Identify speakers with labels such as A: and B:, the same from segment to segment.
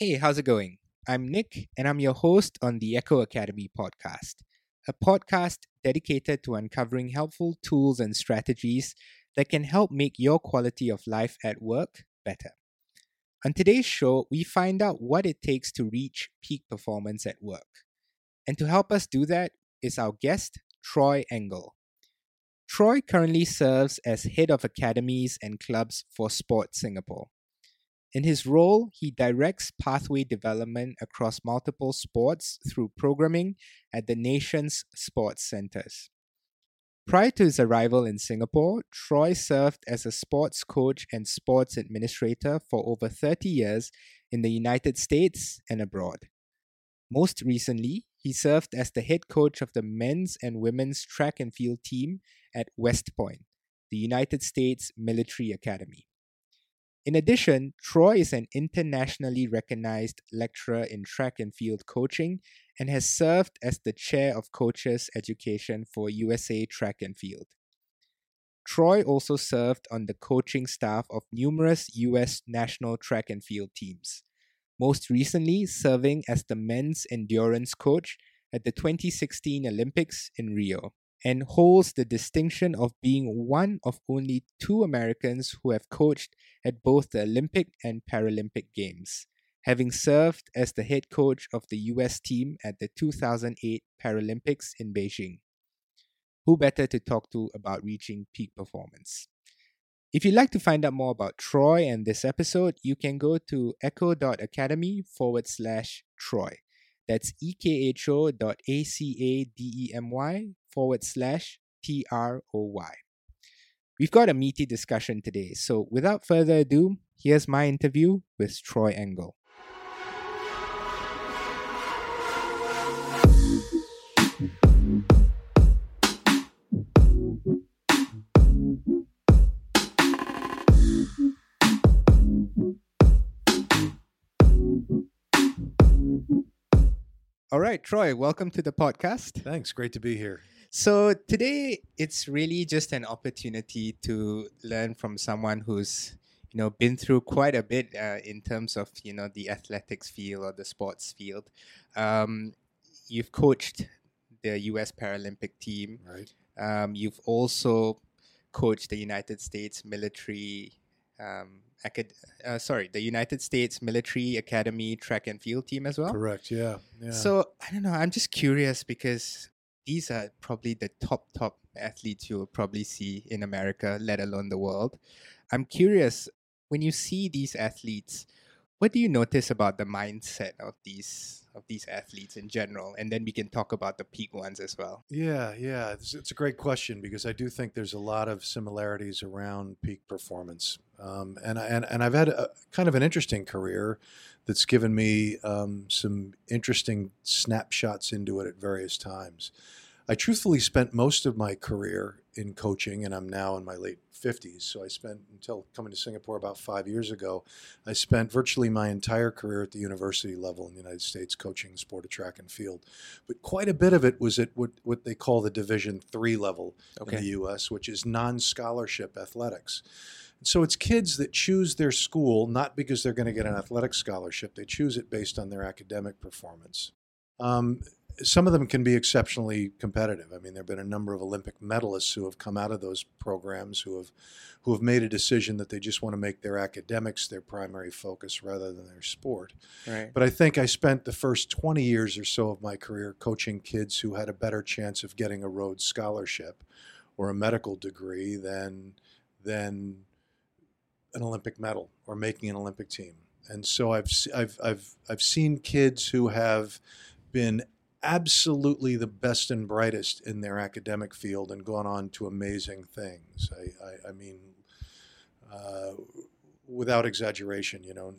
A: Hey, how's it going? I'm Nick, and I'm your host on the Ekho Academy podcast, a podcast dedicated to uncovering helpful tools and strategies that can help make your quality of life at work better. On today's show, we find out what it takes to reach peak performance at work. And to help us do that is our guest, Troy Engle. Troy currently serves as head of academies and clubs for Sport Singapore. In his role, he directs pathway development across multiple sports through programming at the nation's sports centers. Prior to his arrival in Singapore, Troy served as a sports coach and sports administrator for over 30 years in the United States and abroad. Most recently, he served as the head coach of the men's and women's track and field team at West Point, the United States Military Academy. In addition, Troy is an internationally recognized lecturer in track and field coaching and has served as the chair of coaches education for USA Track and Field. Troy also served on the coaching staff of numerous US national track and field teams, most recently serving as the men's endurance coach at the 2016 Olympics in Rio and holds the distinction of being one of only two Americans who have coached at both the Olympic and Paralympic Games, having served as the head coach of the US team at the 2008 Paralympics in Beijing. Who better to talk to about reaching peak performance? If you'd like to find out more about Troy and this episode, you can go to ekho.academy forward slash Troy. That's ekho.academy forward slash T R O Y. We've got a meaty discussion today, so without further ado, here's my interview with Troy Engle. All right, Troy, welcome to the podcast.
B: Thanks. Great to be here.
A: So today it's really just an opportunity to learn from someone who's you know been through quite a bit uh, in terms of you know the athletics field or the sports field. Um, you've coached the U.S. Paralympic team.
B: Right.
A: Um, you've also coached the United States military. Um, acad- uh, sorry, the United States Military Academy track and field team as well.
B: Correct. Yeah. Yeah.
A: So I don't know. I'm just curious because these are probably the top top athletes you'll probably see in America, let alone the world. I'm curious when you see these athletes, what do you notice about the mindset of these of these athletes in general? And then we can talk about the peak ones as well.
B: yeah, yeah. It's, it's a great question because I do think there's a lot of similarities around peak performance. Um, and, I- and and I've had a, kind of an interesting career that's given me um, some interesting snapshots into it at various times. I truthfully spent most of my career in coaching, and I'm now in my late 50s. So I spent until coming to Singapore about five years ago. I spent virtually my entire career at the university level in the United States coaching the sport of track and field. But quite a bit of it was at what, what they call the Division three level in the U.S., which is non-scholarship athletics. So it's kids that choose their school not because they're going to get an athletic scholarship. They choose it based on their academic performance. Um, some of them can be exceptionally competitive. I mean, there have been a number of Olympic medalists who have come out of those programs who have who have made a decision that they just want to make their academics their primary focus rather than their sport.
A: Right.
B: But I think I spent the first 20 years or so of my career coaching kids who had a better chance of getting a Rhodes scholarship or a medical degree than than an Olympic medal or making an Olympic team. And so I've I've I've I've seen kids who have been absolutely the best and brightest in their academic field and gone on to amazing things. I I, I mean, uh, without exaggeration, you know,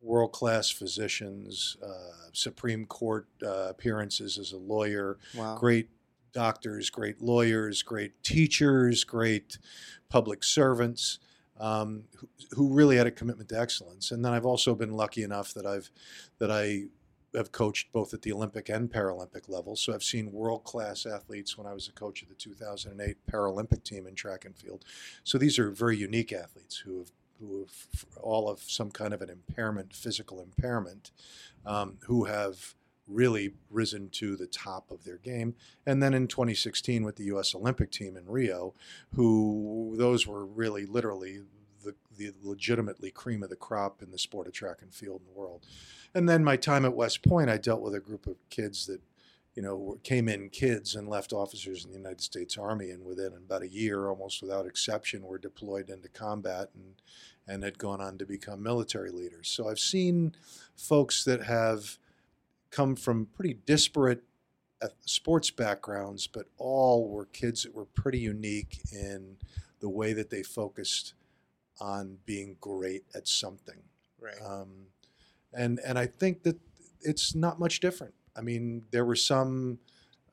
B: world class physicians, uh, Supreme Court uh, appearances as a lawyer,
A: Wow.
B: great doctors, great lawyers, great teachers, great public servants um, who, who really had a commitment to excellence. And then I've also been lucky enough that I've that I have coached both at the Olympic and Paralympic level. So I've seen world class athletes when I was a coach of the 2008 Paralympic team in track and field. So these are very unique athletes who have who have all of some kind of an impairment, physical impairment, um, who have really risen to the top of their game. And then in 2016 with the U.S. Olympic team in Rio, who those were really literally the, the legitimately cream of the crop in the sport of track and field in the world. And then my time at West Point, I dealt with a group of kids that, you know, came in kids and left officers in the United States Army, and within about a year, almost without exception, were deployed into combat and and had gone on to become military leaders. So I've seen folks that have come from pretty disparate uh, sports backgrounds, but all were kids that were pretty unique in the way that they focused on being great at something.
A: Right.
B: Um, and and I think that it's not much different. I mean, there were some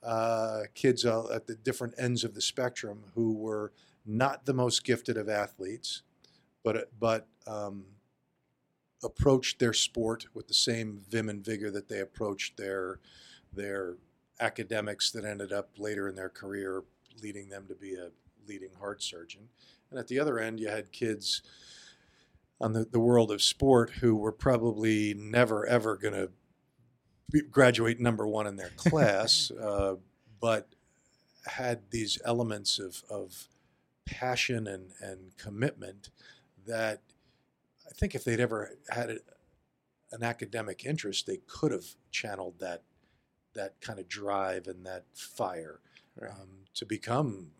B: uh, kids uh, at the different ends of the spectrum who were not the most gifted of athletes, but but um, approached their sport with the same vim and vigor that they approached their their academics that ended up later in their career leading them to be a leading heart surgeon. And at the other end, you had kids on the, the world of sport who were probably never ever going to graduate number one in their class, uh, but had these elements of, of passion and, and commitment that I think if they'd ever had a, an academic interest, they could have channeled that that kind of drive and that fire
A: Right.
B: um, to become,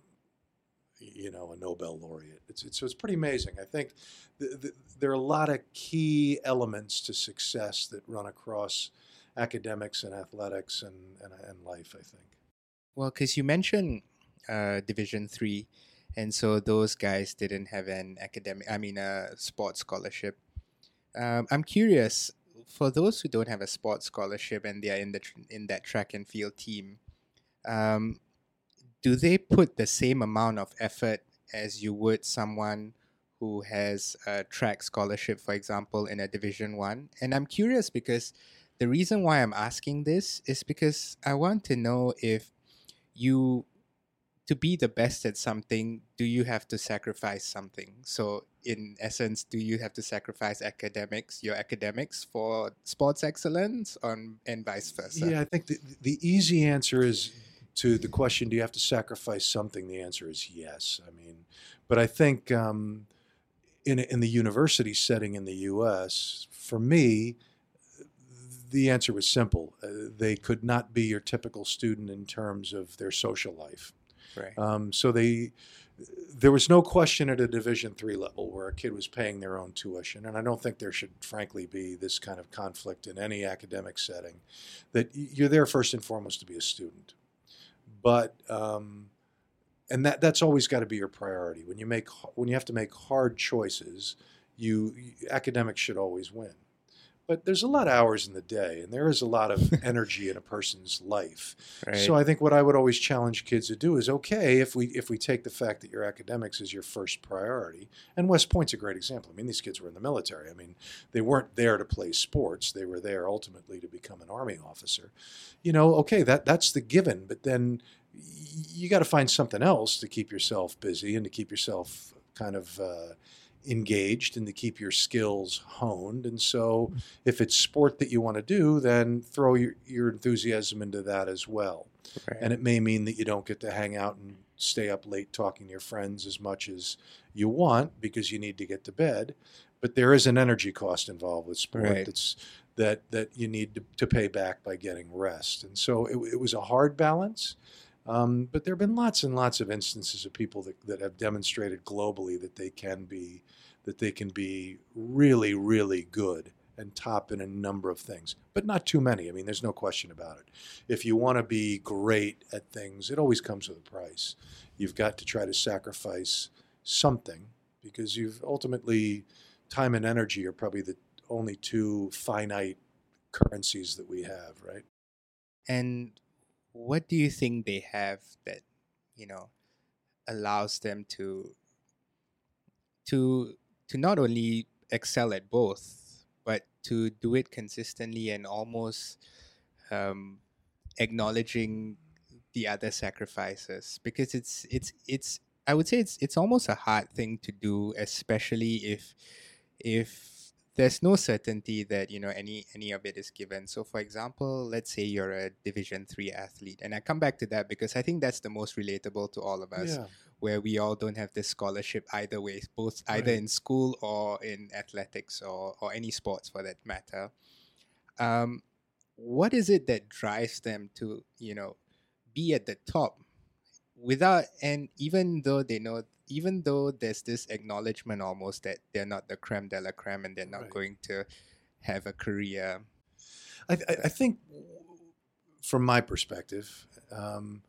B: you know, a Nobel laureate. It's, it's so it's pretty amazing. I think th- th- there are a lot of key elements to success that run across academics and athletics and, and, and life. I think.
A: Well, because you mentioned uh, Division Three, and so those guys didn't have an academic, I mean, a sports scholarship. Um, I'm curious for those who don't have a sports scholarship and they are in the in that track and field team. Um, do they put the same amount of effort as you would someone who has a track scholarship, for example, in a Division One? And I'm curious because the reason why I'm asking this is because I want to know if you to be the best at something do you have to sacrifice something so in essence do you have to sacrifice academics your academics for sports excellence on and vice versa
B: Yeah, I think the, the easy answer is to the question: Do you have to sacrifice something? The answer is yes. I mean, but I think um, in in the university setting in the U.S., for me, the answer was simple. Uh, they could not be your typical student in terms of their social life.
A: Right
B: Um, so they, there was no question at a Division three level where a kid was paying their own tuition, and I don't think there should, frankly, be this kind of conflict in any academic setting. That you're there first and foremost to be a student, but um, and that that's always got to be your priority when you make when you have to make hard choices. You, academics should always win. But there's a lot of hours in the day, and there is a lot of energy in a person's life.
A: right
B: So I think what I would always challenge kids to do is okay if we if we take the fact that your academics is your first priority, and West Point's a great example. I mean, these kids were in the military. I mean, they weren't there to play sports; they were there ultimately to become an army officer. You know, okay, that that's the given, but then you got to find something else to keep yourself busy and to keep yourself kind of. Uh, engaged and to keep your skills honed and so mm-hmm. if it's sport that you want to do then throw your, your enthusiasm into that as well
A: right.
B: and it may mean that you don't get to hang out and stay up late talking to your friends as much as you want because you need to get to bed. But there is an energy cost involved with sport
A: Right.
B: that's that that you need to, to pay back by getting rest. And so it, it was a hard balance. Um, but there have been lots and lots of instances of people that, that have demonstrated globally that they can be that they can be really, really good and top in a number of things, but not too many. I mean, there's no question about it. If you want to be great at things, it always comes with a price. You've got to try to sacrifice something because you've ultimately time and energy are probably the only two finite currencies that we have, right?
A: And what do you think they have that, you know, allows them to to to not only excel at both, but to do it consistently and almost um, acknowledging the other sacrifices? Because it's it's it's I would say it's it's almost a hard thing to do, especially if if there's no certainty that you know any any of it is given. So for example let's say you're a division 3 athlete and i come back to that because i think that's the most relatable to all of us
B: Yeah.
A: where we all don't have this scholarship either way both either in school or in athletics or or any sports for that matter. Um what is it that drives them to you know be at the top without and even though they know even though there's this acknowledgement almost that they're not the creme de la creme and they're not
B: Right.
A: going to have a career
B: I, I, I think, from my perspective, um,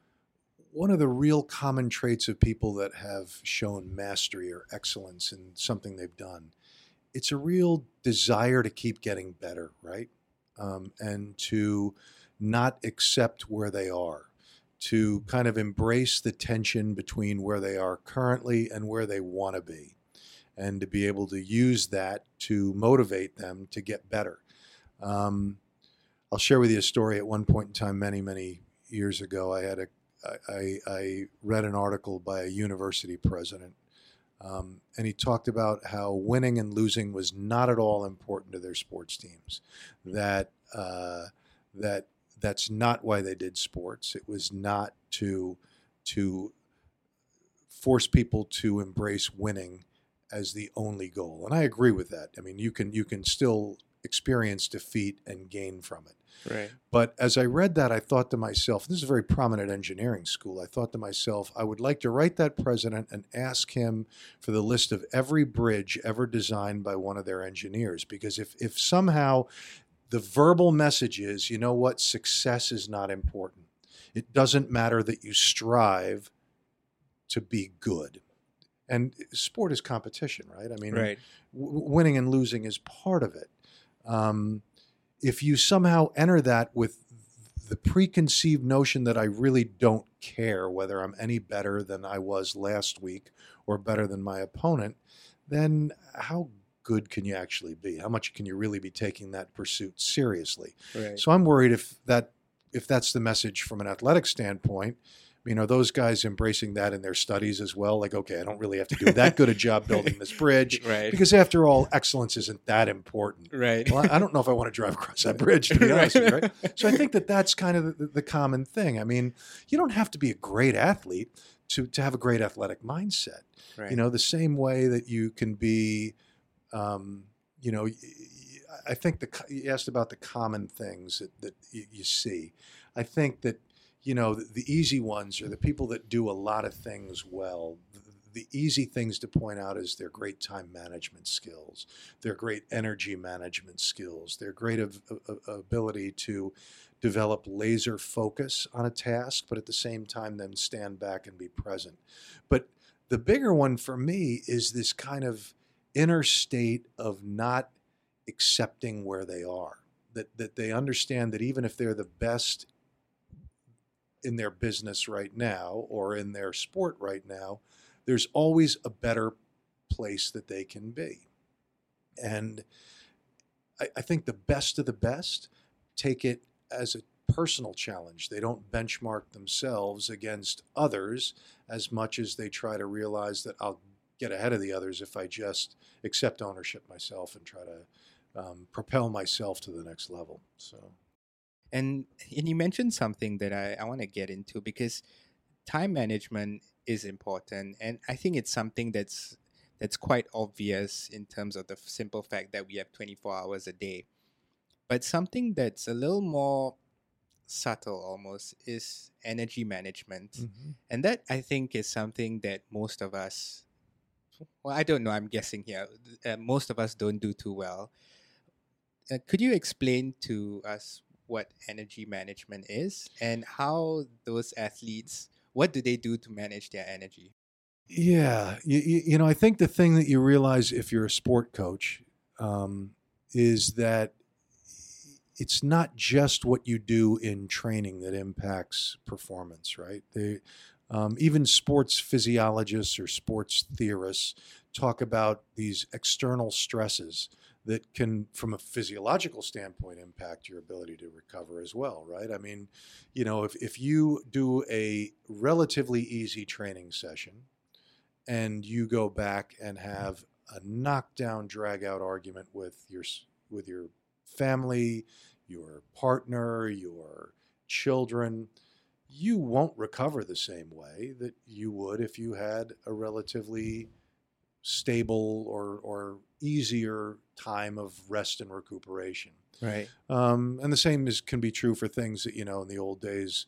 B: one of the real common traits of people that have shown mastery or excellence in something they've done, it's a real desire to keep getting better, right? Um, and to not accept where they are, to kind of embrace the tension between where they are currently and where they want to be, and to be able to use that to motivate them to get better. Um, I'll share with you a story. At one point in time, many many years ago, I had a I, I, read an article by a university president, um, and he talked about how winning and losing was not at all important to their sports teams. That uh, that that's not why they did sports. It was not to to force people to embrace winning as the only goal. And I agree with that. I mean, you can you can still experience defeat and gain from it.
A: right
B: But as I read that, I thought to myself, this is a very prominent engineering school. I thought to myself, I would like to write that president and ask him for the list of every bridge ever designed by one of their engineers. Because if, if somehow the verbal message is, you know what, success is not important, it doesn't matter that you strive to be good. And sport is competition, right? I mean,
A: right
B: w- winning and losing is part of it. Um, if you somehow enter that with the preconceived notion that I really don't care whether I'm any better than I was last week or better than my opponent, then how good can you actually be? How much can you really be taking that pursuit seriously?
A: right
B: So I'm worried if that if that's the message from an athletic standpoint. You know, those guys embracing that in their studies as well. Like, okay, I don't really have to do that good a job building this bridge
A: right
B: because after all, excellence isn't that important.
A: right
B: Well, I don't know if I want to drive across that bridge, to be honest with you, right? So I think that that's kind of the, the common thing. I mean, you don't have to be a great athlete to, to have a great athletic mindset.
A: right
B: You know, the same way that you can be, um, you know, I think the you asked about the common things that, that you, see. I think that you know the, the easy ones are the people that do a lot of things well. The, easy things to point out is their great time management skills, their great energy management skills, their great av- ability to develop laser focus on a task, but at the same time, then stand back and be present. But the bigger one for me is this kind of inner state of not accepting where they are. That that they understand that even if they're the best in their business right now or in their sport right now, there's always a better place that they can be. And I, I think the best of the best take it as a personal challenge. They don't benchmark themselves against others as much as they try to realize that I'll get ahead of the others if I just accept ownership myself and try to um, propel myself to the next level. So,
A: and and you mentioned something that I, I want to get into because time management is important and I think it's something that's that's quite obvious in terms of the simple fact that we have 24 hours a day. But something that's a little more subtle almost is energy management. And that I think is something that most of us, well, I don't know, I'm guessing here, uh, most of us don't do too well. Uh, could you explain to us what energy management is and how those athletes, what do they do to manage their energy?
B: Yeah, you, you, know, I think the thing that you realize if you're a sport coach um, is that it's not just what you do in training that impacts performance, right? They, um, even sports physiologists or sports theorists talk about these external stresses that can, from a physiological standpoint, impact your ability to recover as well, right? I mean, you know, if, if you do a relatively easy training session, and you go back and have a knockdown, drag out argument with your with your family, your partner, your children, you won't recover the same way that you would if you had a relatively stable or or easier time of rest and recuperation.
A: Right.
B: Um, and the same is can be true for things that you know in the old days,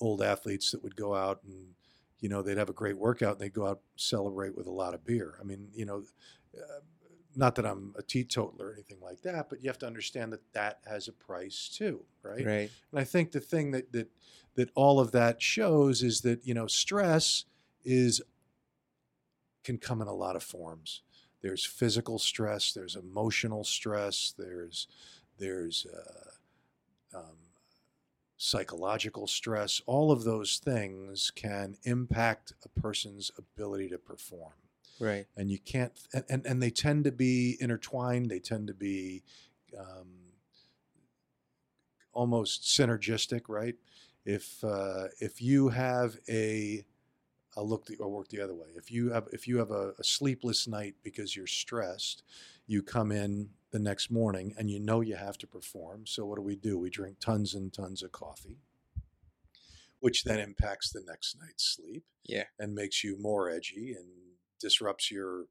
B: old athletes that would go out and you know they'd have a great workout and they'd go out celebrate with a lot of beer. I mean, you know, uh, not that I'm a teetotaler or anything like that, but you have to understand that that has a price too, right?
A: Right.
B: And I think the thing that that that all of that shows is that you know stress is can come in a lot of forms. There's physical stress, there's emotional stress, there's there's uh, um, psychological stress. All of those things can impact a person's ability to perform
A: Right.
B: and you can't and, and, and they tend to be intertwined they tend to be um, almost synergistic right if uh, if you have a I'll look the, or work the other way. If you have if you have a, a sleepless night because you're stressed, you come in the next morning and you know you have to perform. So what do we do? We drink tons and tons of coffee, which then impacts the next night's sleep
A: Yeah.
B: and makes you more edgy and disrupts your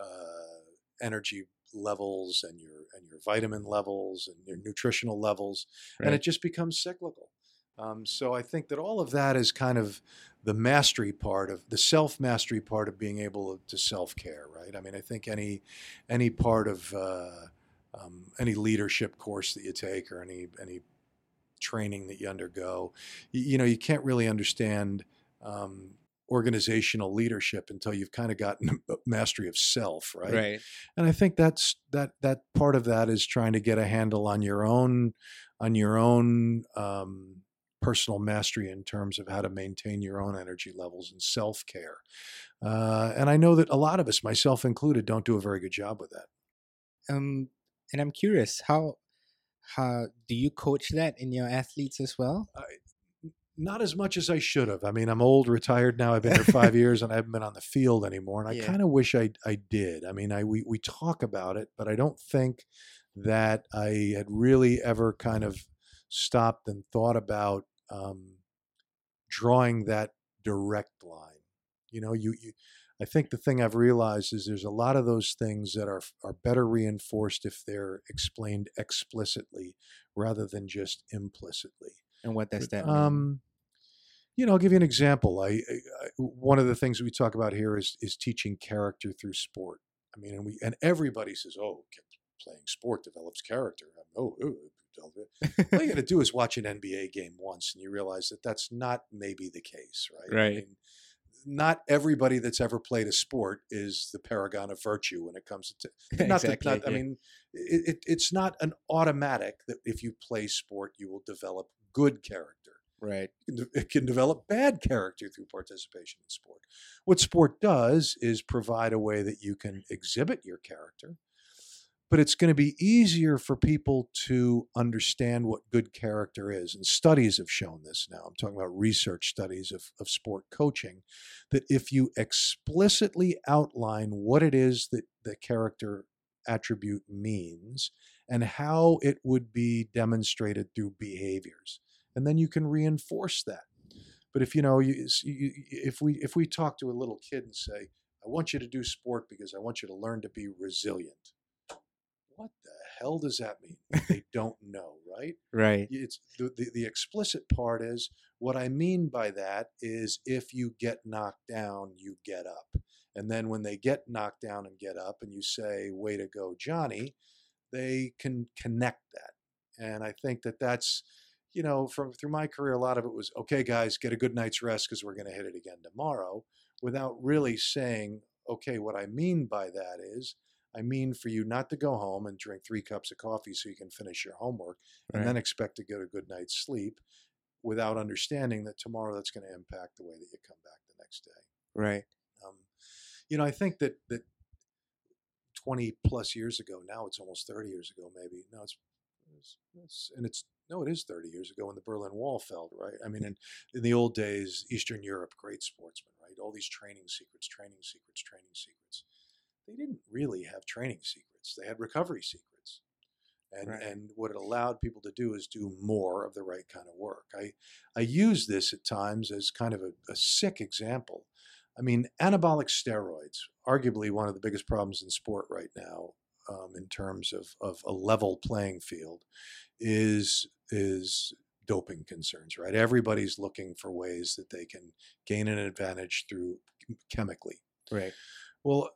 B: uh, energy levels and your and your vitamin levels and your nutritional levels, and it just becomes cyclical. Um, so I think that all of that is kind of the mastery part of the self mastery part of being able to self care, right? I mean, I think any any part of uh, um, any leadership course that you take or any any training that you undergo, you, you know, you can't really understand um, organizational leadership until you've kind of gotten mastery of self, right?
A: Right.
B: And I think that's that that part of that is trying to get a handle on your own on your own um, personal mastery in terms of how to maintain your own energy levels and self care. Uh, and I know that a lot of us, myself included, don't do a very good job with that.
A: Um, and I'm curious, how how do you coach that in your athletes as well?
B: Not as much as I should have. I mean, I'm old, retired now. I've been here five years, and I haven't been on the field anymore. And I
A: Yeah.
B: kind of wish I I did. I mean, I we we talk about it, but I don't think that I had really ever kind of stopped and thought about um, drawing that direct line. You know, you, you I think the thing I've realized is there's a lot of those things that are are better reinforced if they're explained explicitly rather than just implicitly.
A: And what does that mean?
B: Um, you know, I'll give you an example. I, I, one of the things we talk about here is is teaching character through sport. I mean, and we and everybody says, "Oh, playing sport develops character." Oh oh, oh, oh, all you got to do is watch an NBA game once, and you realize that that's not maybe the case, right?
A: Right.
B: I mean, not everybody that's ever played a sport is the paragon of virtue when it comes to. Not that,
A: Exactly,
B: not, I mean, it, it, it's not an automatic that if you play sport, you will develop good character
A: right.
B: it can develop bad character through participation in sport. What sport does is provide a way that you can exhibit your character, but it's going to be easier for people to understand what good character is. And studies have shown this now. I'm talking about research studies of, of sport coaching, that if you explicitly outline what it is that the character attribute means and how it would be demonstrated through behaviors and then you can reinforce that. But if you know, you, you, if we if we talk to a little kid and say, "I want you to do sport because I want you to learn to be resilient," what the hell does that mean? they don't know, right?
A: Right.
B: It's the, the the explicit part is what I mean by that is if you get knocked down, you get up, and then when they get knocked down and get up, and you say, "Way to go, Johnny," they can connect that, and I think that that's you know, from through my career, a lot of it was okay, guys, get a good night's rest because we're going to hit it again tomorrow, without really saying, okay, what I mean by that is, I mean for you not to go home and drink three cups of coffee so you can finish your homework and then expect to get a good night's sleep, without understanding that tomorrow that's going to impact the way that you come back the next day.
A: Right.
B: Um, you know, I think that that twenty plus years ago, now it's almost thirty years ago, maybe. No, it's, it's, it's and it's no, it is 30 years ago when the Berlin Wall fell, right? I mean, in, in the old days, Eastern Europe, great sportsmen, right? All these training secrets, training secrets, training secrets. They didn't really have training secrets. They had recovery secrets. And,
A: Right.
B: and what it allowed people to do is do more of the right kind of work. I, I use this at times as kind of a, a sick example. I mean, anabolic steroids, arguably one of the biggest problems in sport right now, um, in terms of, of a level playing field, is is doping concerns. Right, everybody's looking for ways that they can gain an advantage through chemically.
A: Right.
B: Well,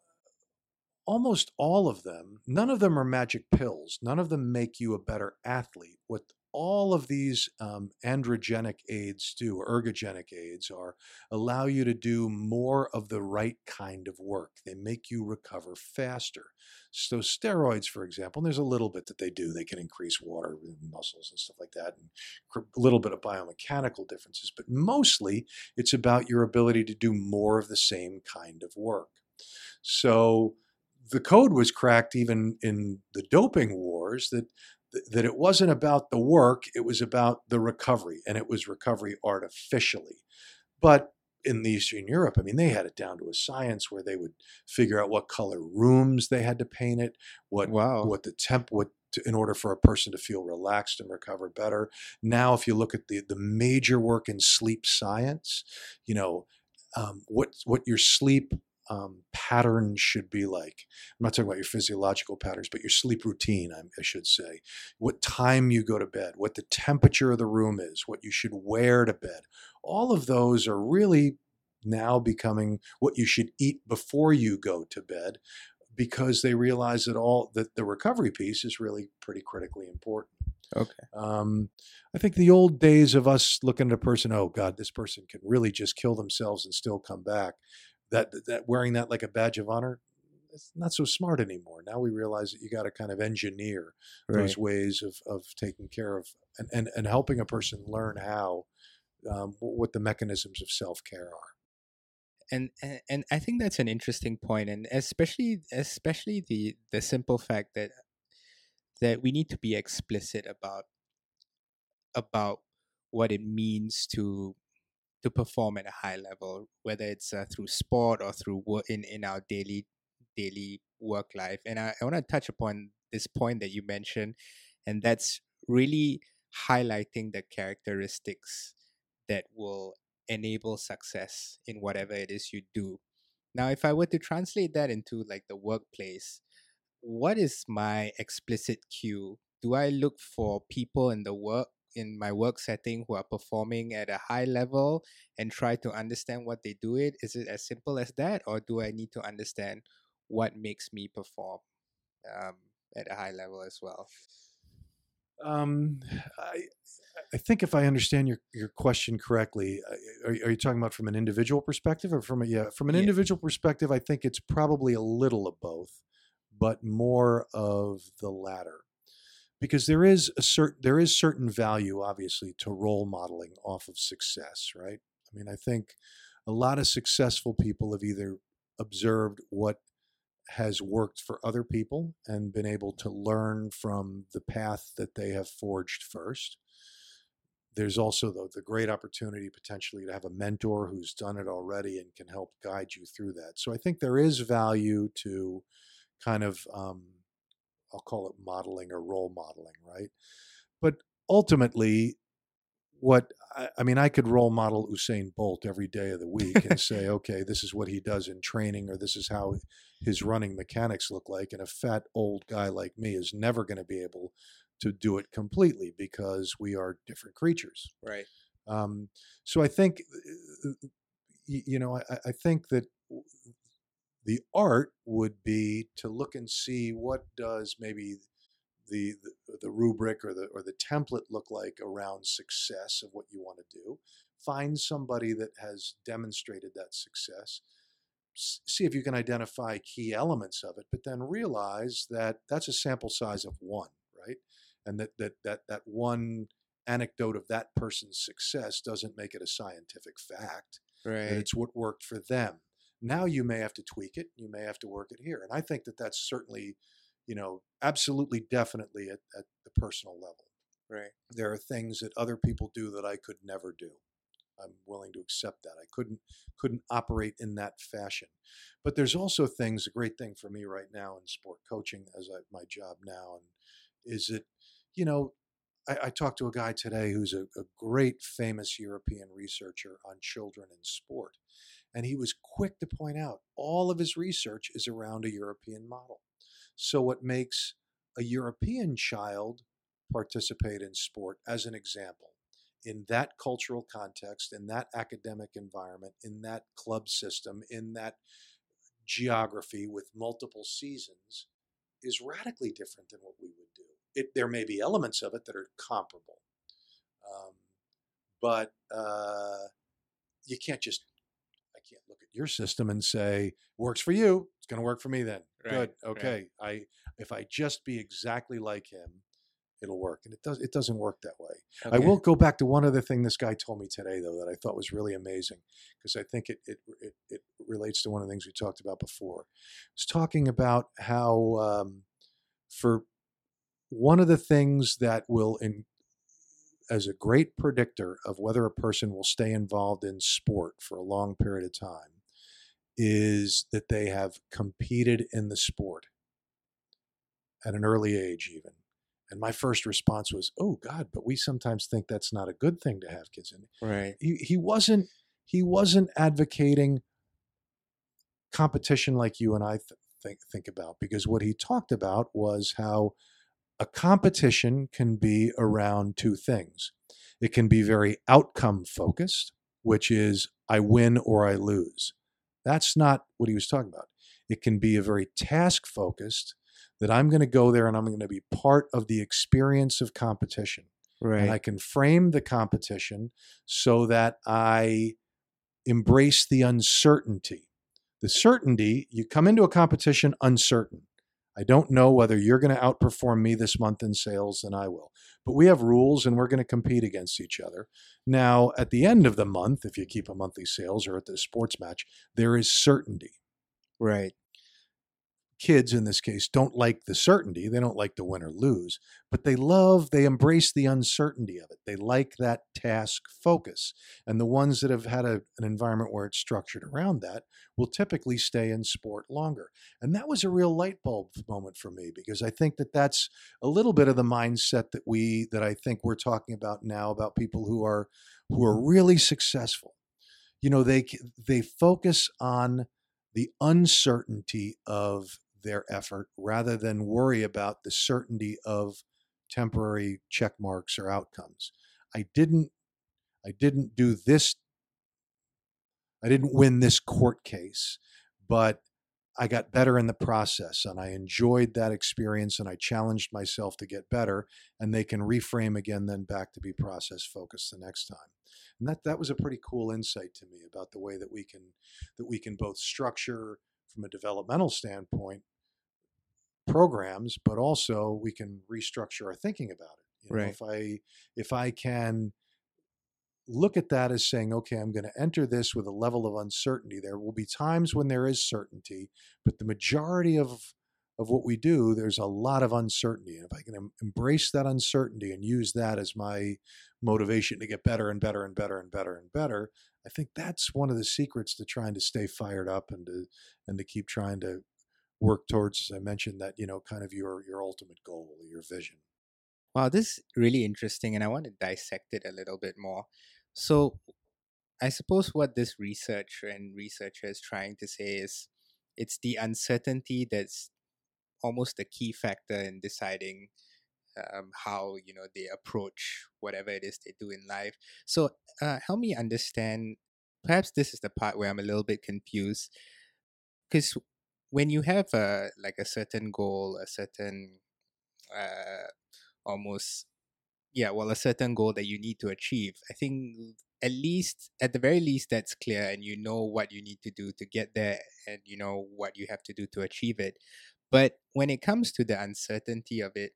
B: almost all of them, none of them are magic pills. None of them make you a better athlete. What all of these um, androgenic aids do, ergogenic aids, are allow you to do more of the right kind of work. They make you recover faster. So, steroids, for example, there's a little bit that they do. They can increase water in muscles and stuff like that, and a little bit of biomechanical differences, but mostly it's about your ability to do more of the same kind of work. So, the code was cracked even in the doping wars that that it wasn't about the work it was about the recovery and it was recovery artificially but in eastern europe i mean they had it down to a science where they would figure out what color rooms they had to paint it what
A: Wow.
B: what the temp what to, in order for a person to feel relaxed and recover better now if you look at the the major work in sleep science you know um, what what your sleep um, pattern should be like. I'm not talking about your physiological patterns, but your sleep routine, I, I should say. What time you go to bed, what the temperature of the room is, what you should wear to bed. All of those are really now becoming what you should eat before you go to bed because they realize that all that the recovery piece is really pretty critically important.
A: Okay.
B: Um, I think the old days of us looking at a person, oh God, this person can really just kill themselves and still come back. That that wearing that like a badge of honor, it's not so smart anymore. Now we realize that you got to kind of engineer those ways of of taking care of and and, and helping a person learn how um, what the mechanisms of self care are.
A: and, and and I think that's an interesting point, and especially especially the the simple fact that that we need to be explicit about about what it means to to perform at a high level, whether it's uh, through sport or through work in in our daily daily work life. And I, I want to touch upon this point that you mentioned, and that's really highlighting the characteristics that will enable success in whatever it is you do. Now, if I were to translate that into like the workplace, what is my explicit cue? Do I look for people in the work in my work setting who are performing at a high level and try to understand what they do it? Is it as simple as that, or do I need to understand what makes me perform um, at a high level as well?
B: Um, I, I think if I understand your, your question correctly, uh, are, are you talking about from an individual perspective or from a, yeah, from an
A: Yeah.
B: individual perspective, I think it's probably a little of both, but more of the latter. Because there is a certain there is certain value, obviously, to role modeling off of success, right? I mean, I think a lot of successful people have either observed what has worked for other people and been able to learn from the path that they have forged first. There's also the, the great opportunity potentially to have a mentor who's done it already and can help guide you through that. So I think there is value to kind of, um, I'll call it modeling or role modeling, right? But ultimately, what I, I mean, I could role model Usain Bolt every day of the week and say, okay, this is what he does in training, or this is how his running mechanics look like. And a fat old guy like me is never going to be able to do it completely because we are different creatures.
A: Right.
B: Um, so I think, uh, you know, I, I think that the art would be to look and see what does maybe the, the the rubric or the or the template look like around success of what you want to do. Find somebody that has demonstrated that success. S- See if you can identify key elements of it, but then realize that that's a sample size of one, right? And that that that that one anecdote of that person's success doesn't make it a scientific fact
A: Right.
B: and it's what worked for them. Now you may have to tweak it. You may have to work it here. And I think that that's certainly, you know, absolutely, definitely at, at the personal level.
A: Right.
B: There are things that other people do that I could never do. I'm willing to accept that. I couldn't couldn't operate in that fashion. But there's also things. A great thing for me right now in sport coaching, as I, my job now, and is that you know I, I talked to a guy today who's a, a great famous European researcher on children in sport, and he was quick to point out all of his research is around a European model. So what makes a European child participate in sport, as an example, in that cultural context, in that academic environment, in that club system, in that geography with multiple seasons, is radically different than what we would do. It, there may be elements of it that are comparable, um, but uh, you can't just. I can't look at your system and say works for you. It's going to work for me then.
A: Right,
B: Good.
A: right.
B: Okay. I if I just be exactly like him, it'll work, and it does. It doesn't work that way. I will go back to one other thing this guy told me today, though, that I thought was really amazing because I think it, it it it relates to one of the things we talked about before. Was talking about how um, for one of the things that will in as a great predictor of whether a person will stay involved in sport for a long period of time is that they have competed in the sport at an early age even and my first response was oh god but we sometimes think that's not a good thing to have kids in
A: Right.
B: he, he wasn't he wasn't advocating competition like you and I th- think think about because what he talked about was how a competition can be around two things. It can be very outcome focused, which is I win or I lose. That's not what he was talking about. It can be a very task focused that I'm going to go there and I'm going to be part of the experience of competition
A: Right.
B: and I can frame the competition so that I embrace the uncertainty. The certainty, you come into a competition uncertain. I don't know whether you're going to outperform me this month in sales than I will. But we have rules and we're going to compete against each other. Now, at the end of the month, if you keep a monthly sales or at the sports match, there is certainty
A: right.
B: Kids in this case don't like the certainty they don't like to win or lose but they love they embrace the uncertainty of it. They like that task focus and the ones that have had a, an environment where it's structured around that will typically stay in sport longer. And that was a real light bulb moment for me because i think that that's a little bit of the mindset that we that i think we're talking about now about people who are who are really successful. You know they they focus on the uncertainty of their effort rather than worry about the certainty of temporary check marks or outcomes. I didn't I didn't do this I didn't win this court case, but I got better in the process and I enjoyed that experience and I challenged myself to get better and they can reframe again then back to be process focused the next time. And that that was a pretty cool insight to me about the way that we can that we can both structure from a developmental standpoint programs, but also we can restructure our thinking about it. You know,
A: Right.
B: if I if I can look at that as saying, okay, I'm going to enter this with a level of uncertainty. There will be times when there is certainty, but the majority of of what we do, there's a lot of uncertainty. And if I can em- embrace that uncertainty and use that as my motivation to get better and better and better and better and better, I think that's one of the secrets to trying to stay fired up and to and to keep trying to work towards, as I mentioned, that you know, kind of your your ultimate goal, your vision.
A: Wow, this is really interesting, and I want to dissect it a little bit more. So, I suppose what this research and researcher is trying to say is it's the uncertainty that's almost the key factor in deciding um, how you know they approach whatever it is they do in life. So, uh, help me understand. Perhaps this is the part where I'm a little bit confused, because when you have a like a certain goal, a certain uh, almost yeah well a certain goal that you need to achieve i think at least at the very least that's clear and you know what you need to do to get there and you know what you have to do to achieve it. But when it comes to the uncertainty of it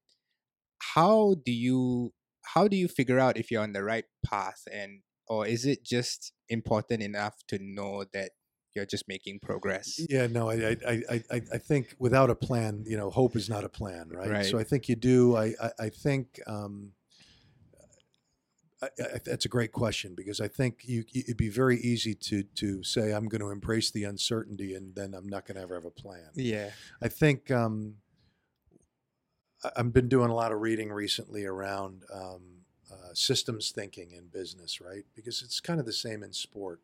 A: how do you how do you figure out if you're on the right path and or is it just important enough to know that you're just making progress
B: Yeah, no, I, I, I, I, think without a plan, you know, hope is not a plan, right?
A: Right.
B: So I think you do. I, I, I think um, I, I, that's a great question because I think you, it'd be very easy to to say I'm going to embrace the uncertainty and then I'm not going to ever have a plan.
A: Yeah,
B: I think um, I've been doing a lot of reading recently around um, uh, systems thinking in business, right? Because it's kind of the same in sport.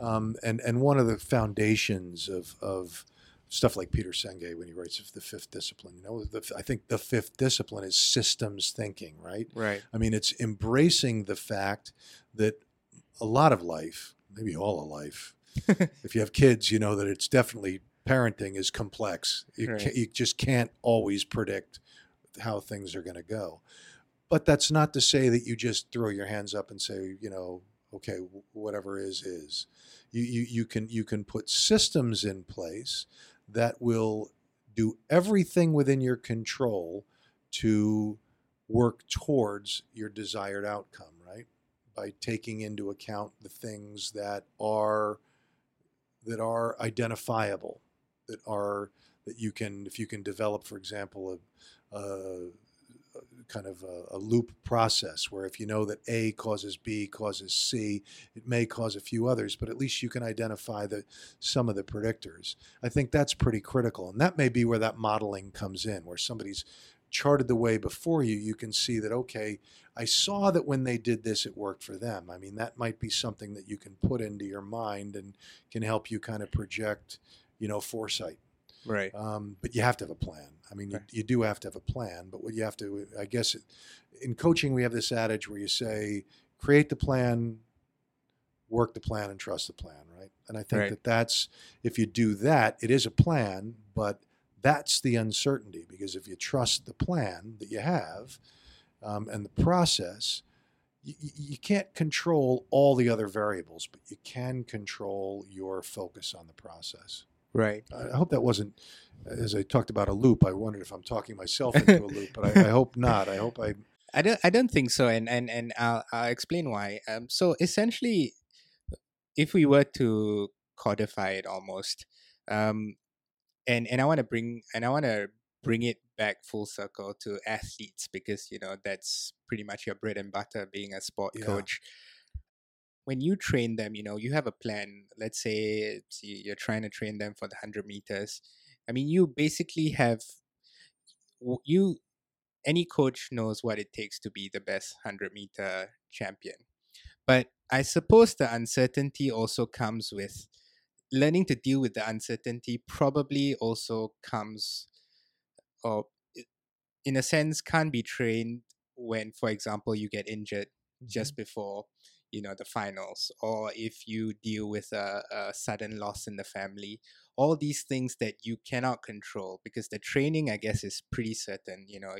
B: Um, and and one of the foundations of of stuff like Peter Senge when he writes of the fifth discipline, you know, the, I think the fifth discipline is systems thinking, right?
A: right.
B: I mean, it's embracing the fact that a lot of life, maybe all of life, if you have kids, you know that it's definitely parenting is complex. You,
A: Right.
B: ca you just can't always predict how things are going to go. But that's not to say that you just throw your hands up and say, you know, okay, whatever is is. You, you you can you can put systems in place that will do everything within your control to work towards your desired outcome, right? By taking into account the things that are that are identifiable, that are that you can if you can develop, for example, a, a kind of a, a loop process where if you know that A causes B causes C, it may cause a few others, but at least you can identify the some of the predictors. I think that's pretty critical, and that may be where that modeling comes in, where somebody's charted the way before you. You can see that okay, I saw that when they did this, it worked for them. I mean, that might be something that you can put into your mind and can help you kind of project, you know, foresight.
A: Right.
B: Um, but you have to have a plan. I mean, you, you do have to have a plan. But what you have to, I guess, in coaching, we have this adage where you say, create the plan, work the plan, and trust the plan, right? And I think
A: Right.
B: that that's, if you do that, it is a plan, but that's the uncertainty because if you trust the plan that you have um, and the process, you, you can't control all the other variables, but you can control your focus on the process.
A: Right.
B: I hope that wasn't, as I talked about a loop. I wondered if I'm talking myself into a loop, but I, I hope not. I hope I.
A: I don't. I don't think so, and and and I'll, I'll explain why. Um. So essentially, if we were to codify it almost, um, and and I want to bring and I want to bring it back full circle to athletes because you know that's pretty much your bread and butter being a sport
B: Yeah.
A: coach. When you train them, you know you have a plan. Let's say you- you're trying to train them for the hundred meters. I mean, you basically have you any coach knows what it takes to be the best 100 meter champion. But I suppose the uncertainty also comes with learning to deal with the uncertainty, probably also comes, or in a sense, can't be trained when, for example, you get injured just mm-hmm. before you know the finals or if you deal with a, a sudden loss in the family all these things that you cannot control because the training i guess is pretty certain you know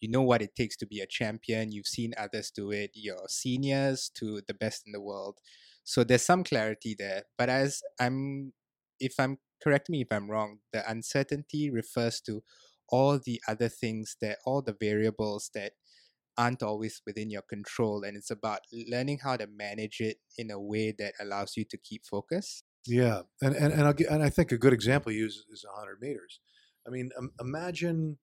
A: you know what it takes to be a champion you've seen others do it your seniors to the best in the world. So there's some clarity there but as i'm if i'm correct me if i'm wrong the uncertainty refers to all the other things that all the variables that aren't always within your control and it's about learning how to manage it in a way that allows you to keep focus
B: Yeah, and and and, I'll and I think a good example you use is 100 meters. I mean, um, imagine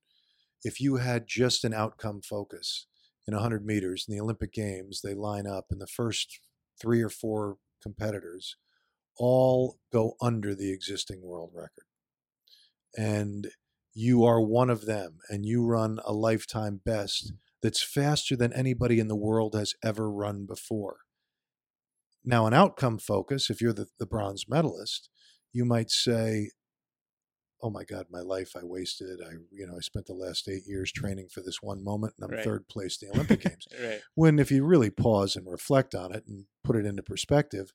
B: if you had just an outcome focus in 100 meters in the Olympic Games. They line up, and the first three or four competitors all go under the existing world record, and you are one of them, and you run a lifetime best that's faster than anybody in the world has ever run before. Now, an outcome focus, if you're the, the bronze medalist, you might say, Oh my God, my life I wasted. I, you know, I spent the last eight years training for this one moment and I'm
A: Right.
B: third place in the Olympic Games.
A: right
B: When if you really pause and reflect on it and put it into perspective,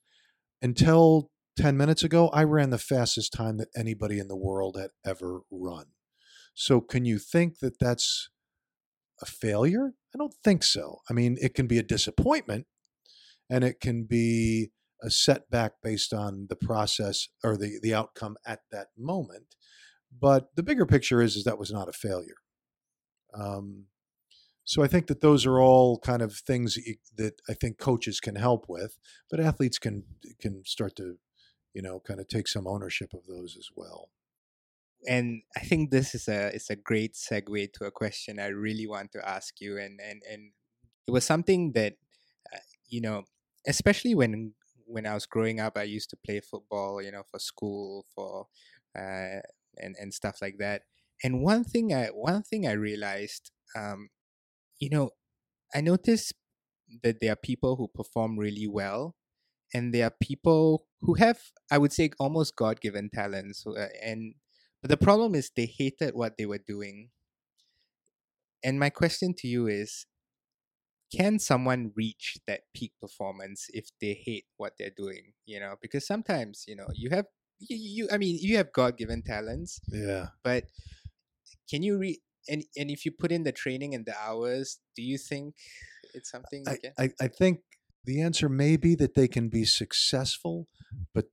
B: until 10 minutes ago, I ran the fastest time that anybody in the world had ever run. So can you think that that's a failure? I don't think so. I mean, it can be a disappointment and it can be a setback based on the process or the, the outcome at that moment. But the bigger picture is, is that was not a failure. Um, so I think that those are all kind of things that, you, that I think coaches can help with, but athletes can can start to, you know, kind of take some ownership of those as well.
A: And i think this is a is a great segue to a question i really want to ask you and and and it was something that uh, you know, especially when when I was growing up, I used to play football, you know, for school, for uh, and and stuff like that. And one thing I one thing I realized, um, you know, I noticed that there are people who perform really well, and there are people who have, I would say, almost God given talents. Uh, and but the problem is they hated what they were doing. And my question to you is can someone reach that peak performance if they hate what they're doing you know because sometimes you know you have you, you i mean you have god-given talents
B: Yeah.
A: but can you read and and if you put in the training and the hours do you think it's something
B: I, I, I think the answer may be that they can be successful, but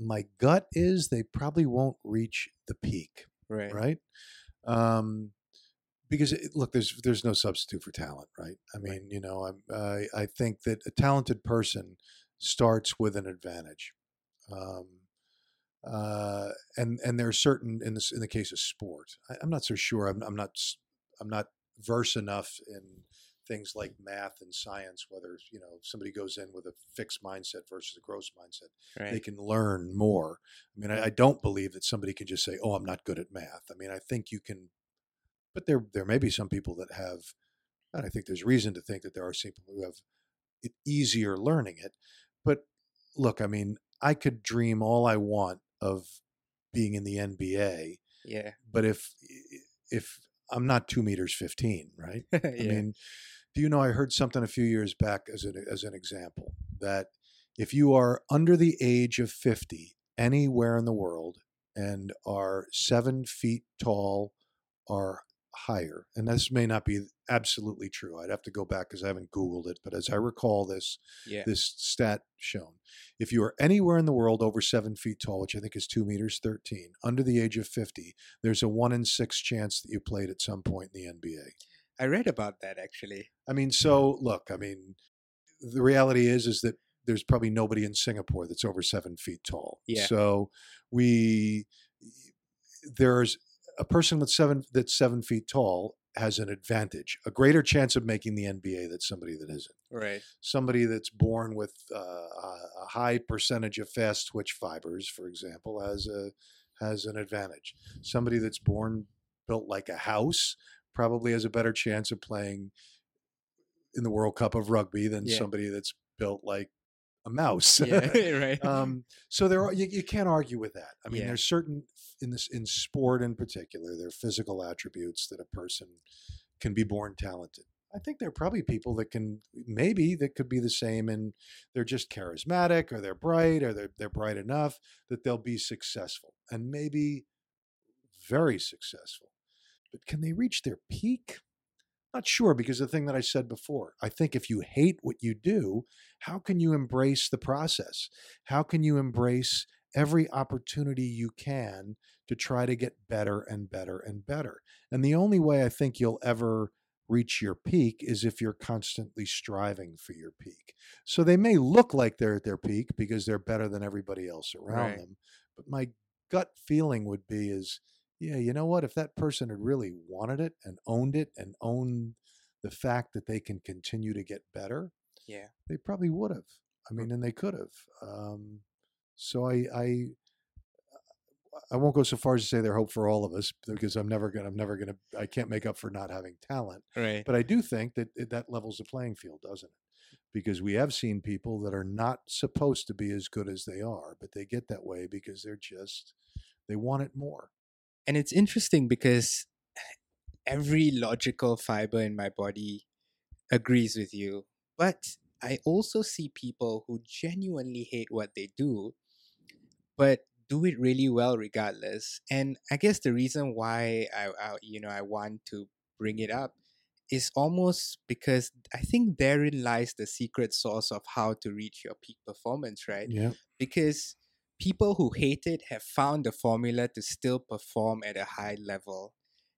B: my gut is they probably won't reach the peak,
A: right
B: right? Um, because it, look, there's there's no substitute for talent, right? I
A: Right.
B: mean, you know, I'm, I I think that a talented person starts with an advantage, um, uh, and and there are certain in this in the case of sport. I, I'm not so sure. I'm, I'm not I'm not versed enough in things like math and science. Whether you know somebody goes in with a fixed mindset versus a growth mindset,
A: right
B: they can learn more. I mean, I, I don't believe that somebody can just say, "Oh, I'm not good at math." I mean, I think you can, but there there may be some people that have, and I think there's reason to think that there are some people who have it easier learning it. But look, I mean, I could dream all I want of being in the NBA,
A: yeah
B: but if if I'm not two meters fifteen, right?
A: yeah
B: I mean, do you know? I heard something a few years back as an as an example that if you are under the age of fifty anywhere in the world and are seven feet tall or higher, and this may not be absolutely true. I'd have to go back because I haven't Googled it, but as I recall this
A: yeah
B: this stat shown, if you are anywhere in the world over seven feet tall, which I think is two meters thirteen, under the age of fifty, there's a one in six chance that you played at some point in the NBA.
A: I read about that actually
B: I mean, so look, I mean, the reality is is that there's probably nobody in Singapore that's over seven feet tall.
A: Yeah.
B: So we there's a person with seven that's seven feet tall has an advantage, a greater chance of making the NBA than somebody that isn't.
A: right
B: Somebody that's born with uh, a a high percentage of fast twitch fibers, for example, has a has an advantage. Somebody that's born built like a house probably has a better chance of playing in the World Cup of rugby than
A: Yeah.
B: somebody that's built like a mouse.
A: yeah right
B: um, so there are you, you can't argue with that. I mean,
A: Yeah.
B: there's certain in this in sport in particular, there are physical attributes that a person can be born talented. I think there are probably people that can maybe that could be the same and they're just charismatic or they're bright or they're they're bright enough that they'll be successful and maybe very successful. But can they reach their peak? Not sure because the thing that I said before, I think if you hate what you do, how can you embrace the process? How can you embrace every opportunity you can to try to get better and better and better? And the only way I think you'll ever reach your peak is if you're constantly striving for your peak. So they may look like they're at their peak because they're better than everybody else around
A: Right.
B: them. But my gut feeling would be is yeah, you know what? If that person had really wanted it and owned it and owned the fact that they can continue to get better,
A: yeah
B: they probably would have. I mean, and they could have. Um, so I, I, I won't go so far as to say they're hope for all of us because I'm never gonna, I'm never gonna, I can't make up for not having talent.
A: right
B: But I do think that it- that levels the playing field, doesn't it? Because we have seen people that are not supposed to be as good as they are, but they get that way because they're just, they want it more.
A: And it's interesting because every logical fiber in my body agrees with you but i also see people who genuinely hate what they do but do it really well regardless and i guess the reason why i, I you know i want to bring it up is almost because i think therein lies the secret source of how to reach your peak performance right
B: Yeah.
A: because people who hate it have found the formula to still perform at a high level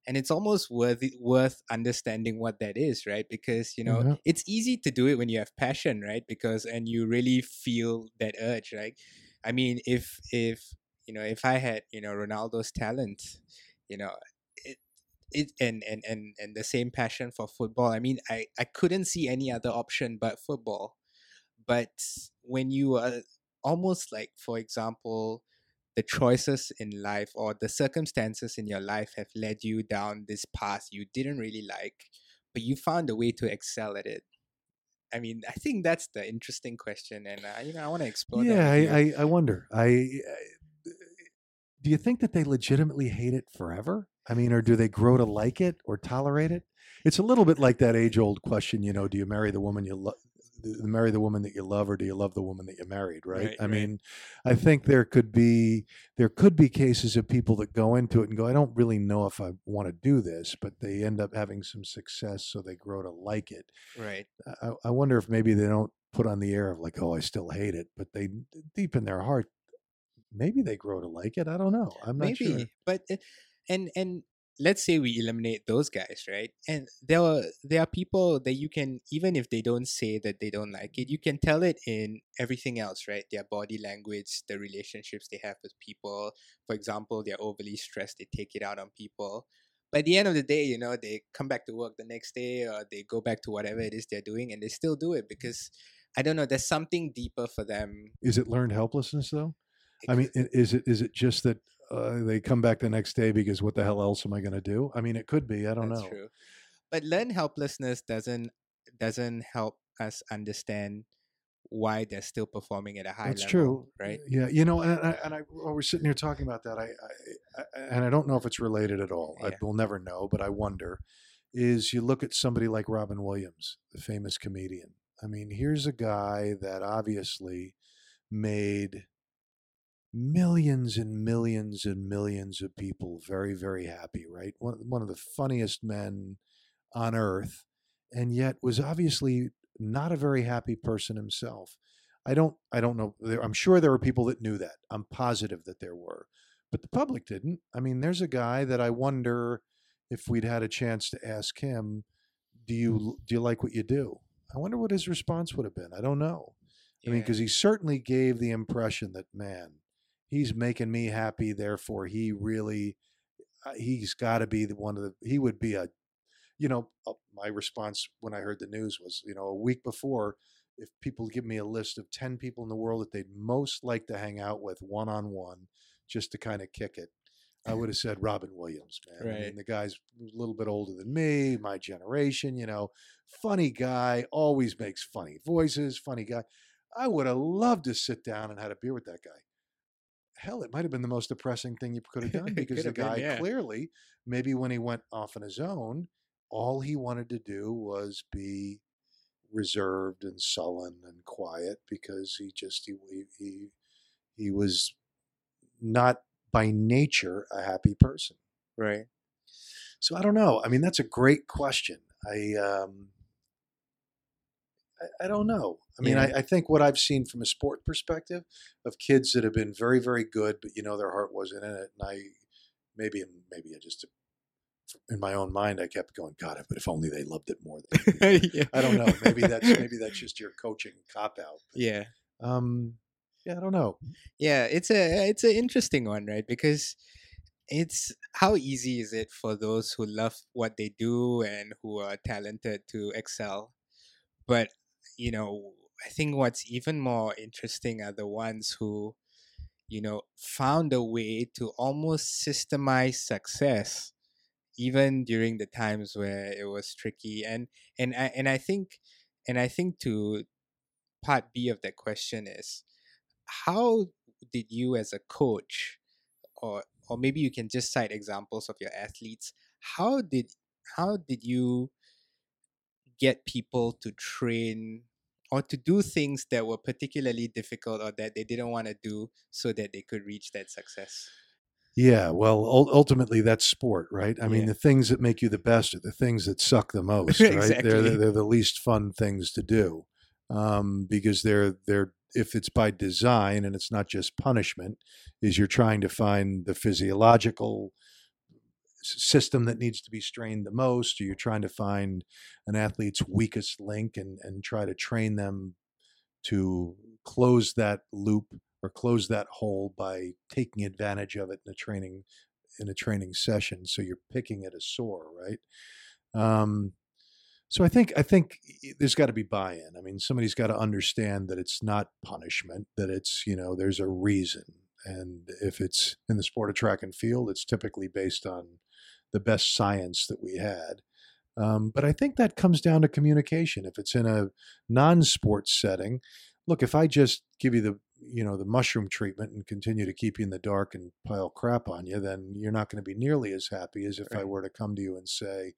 A: and it's almost worth it, worth understanding what that is right? Because you know
B: Yeah.
A: it's easy to do it when you have passion right? Because and you really feel that urge right? I mean if if you know if i had you know ronaldo's talent you know it it and and and, and the same passion for football i mean i i couldn't see any other option but football. But when you are almost like for example the choices in life or the circumstances in your life have led you down this path you didn't really like but you found a way to excel at it i mean i think that's the interesting question and uh, you know i want to explore
B: yeah,
A: that
B: I. I, I wonder. I, I do you think that they legitimately hate it forever? I mean, or do they grow to like it or tolerate it? It's a little bit like that age-old question, you know: Do you marry the woman you love? Marry the woman that you love, or do you love the woman that you married? Right.
A: Right,
B: I
A: right.
B: mean, I think there could be there could be cases of people that go into it and go, I don't really know if I want to do this, but they end up having some success, so they grow to like it.
A: right
B: I, I wonder if maybe they don't put on the air of like, oh, I still hate it, but they deep in their heart, maybe they grow to like it. I don't know. I'm not sure
A: maybe
B: sure.
A: but uh, and and let's say we eliminate those guys right? And there are there are people that you can even if they don't say that they don't like it you can tell it in everything else right? Their body language the relationships they have with people. For example they're overly stressed they take it out on people. But at the end of the day you know they come back to work the next day or they go back to whatever it is they're doing and they still do it because i don't know there's something deeper for them.
B: Is it learned helplessness though? I mean, is it is it just that uh, they come back the next day because what the hell else am I going to do? I mean, it could be. I don't
A: That's
B: know.
A: true. But learned helplessness doesn't doesn't help us understand why they're still performing at a high
B: That's
A: level,
B: true,
A: right?
B: Yeah, you know, and I, and I while we're sitting here talking about that, I, I, I and I don't know if it's related at all. I will never know, but I wonder. Is you look at somebody like Robin Williams, the famous comedian. I mean, here's a guy that obviously made millions and millions and millions of people very, very happy. Right, one one of the funniest men on earth, and yet was obviously not a very happy person himself. I don't I don't know. I'm sure there were people that knew that. I'm positive that there were, but the public didn't. I mean, there's a guy that I wonder if we'd had a chance to ask him, "Do you do you like what you do?" I wonder what his response would have been. I don't know. I mean, because he certainly gave the impression that man, he's making me happy. Therefore, he really uh, he's got to be the one of the. He would be a, you know, uh, my response when I heard the news was, you know, a week before, if people give me a list of ten people in the world that they'd most like to hang out with one on one, just to kind of kick it. I would have said Robin Williams, man. I mean, the guy's a little bit older than me, my generation, you know, funny guy, always makes funny voices, funny guy. I would have loved to sit down and had a beer with that guy. Hell, it might have been the most depressing thing you could have done because the
A: have been,
B: guy
A: yeah.
B: clearly, maybe when he went off on his own, all he wanted to do was be reserved and sullen and quiet because he just he he he, he was not by nature a happy person.
A: right.
B: So I don't know. I mean, that's a great question. I um, I, I don't know. I mean,
A: Yeah.
B: I, I think what I've seen from a sport perspective of kids that have been very, very good, but you know their heart wasn't in it, and I maybe maybe I just in my own mind I kept going, God, but if only they loved it more. Than
A: yeah.
B: I don't know. Maybe that's maybe that's just your coaching cop out.
A: yeah.
B: Um, yeah, I don't know.
A: Yeah, it's a it's an interesting one, right? Because it's how easy is it for those who love what they do and who are talented to excel? But you know, I think what's even more interesting are the ones who, you know, found a way to almost systemize success, even during the times where it was tricky. And and I and I think and I think to part B of that question is how did you as a coach or or maybe you can just cite examples of your athletes how did how did you get people to train or to do things that were particularly difficult or that they didn't want to do so that they could reach that success
B: Yeah, well, ultimately that's sport, right? I mean,
A: Yeah.
B: the things that make you the best are the things that suck the most, right? They're, the, they're the least fun things to do um, because they're they're if it's by design and it's not just punishment, is you're trying to find the physiological system that needs to be strained the most, or you're trying to find an athlete's weakest link and and try to train them to close that loop or close that hole by taking advantage of it in a training in a training session? So you're picking at a sore right? Um, So I think I think there's got to be buy-in. I mean, somebody's got to understand that it's not punishment, that it's you know there's a reason, and if it's in the sport of track and field, it's typically based on the best science that we had. Um, but I think that comes down to communication. If it's in a non-sports setting, look, if I just give you the you know the mushroom treatment and continue to keep you in the dark and pile crap on you, then you're not going to be nearly as happy as if right. I were to come to you and say,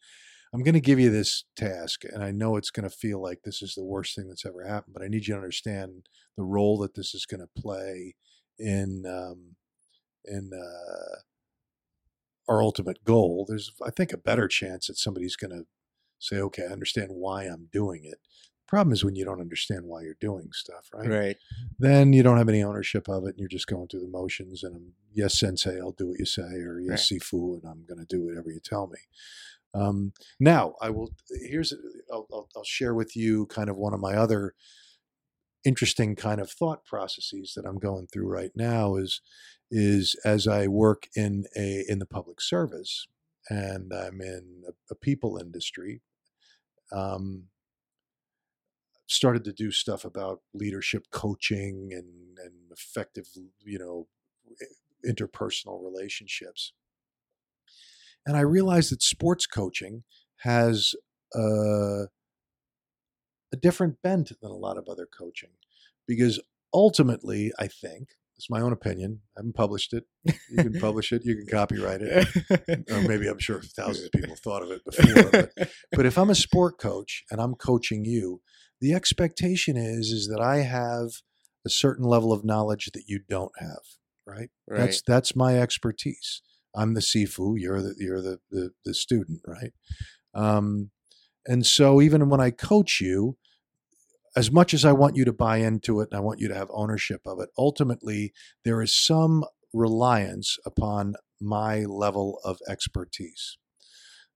B: I'm going to give you this task, and I know it's going to feel like this is the worst thing that's ever happened, but I need you to understand the role that this is going to play in um, in uh, our ultimate goal. There's, I think, a better chance that somebody's going to say, "Okay, I understand why I'm doing it." Problem is when you don't understand why you're doing stuff, right?
A: Right.
B: Then you don't have any ownership of it, and you're just going through the motions. And I'm, yes, sensei, I'll do what you say, or yes, right. sifu, and I'm going to do whatever you tell me. Um, now, I will. Here's I'll, I'll, I'll share with you kind of one of my other interesting kind of thought processes that I'm going through right now is is as I work in a in the public service and I'm in a, a people industry. Um, started to do stuff about leadership coaching and and effective you know interpersonal relationships and I realized that sports coaching has a, a different bent than a lot of other coaching because ultimately, I think, it's my own opinion. I haven't published it. You can publish it. You can copyright it. or maybe I'm sure thousands of people thought of it before. But, but if I'm a sport coach and I'm coaching you, the expectation is is that I have a certain level of knowledge that you don't have. Right. right. That's that's my expertise. I'm the sifu. You're the you're the the, the student, right? Um, and so even when I coach you, as much as I want you to buy into it and I want you to have ownership of it, ultimately there is some reliance upon my level of expertise.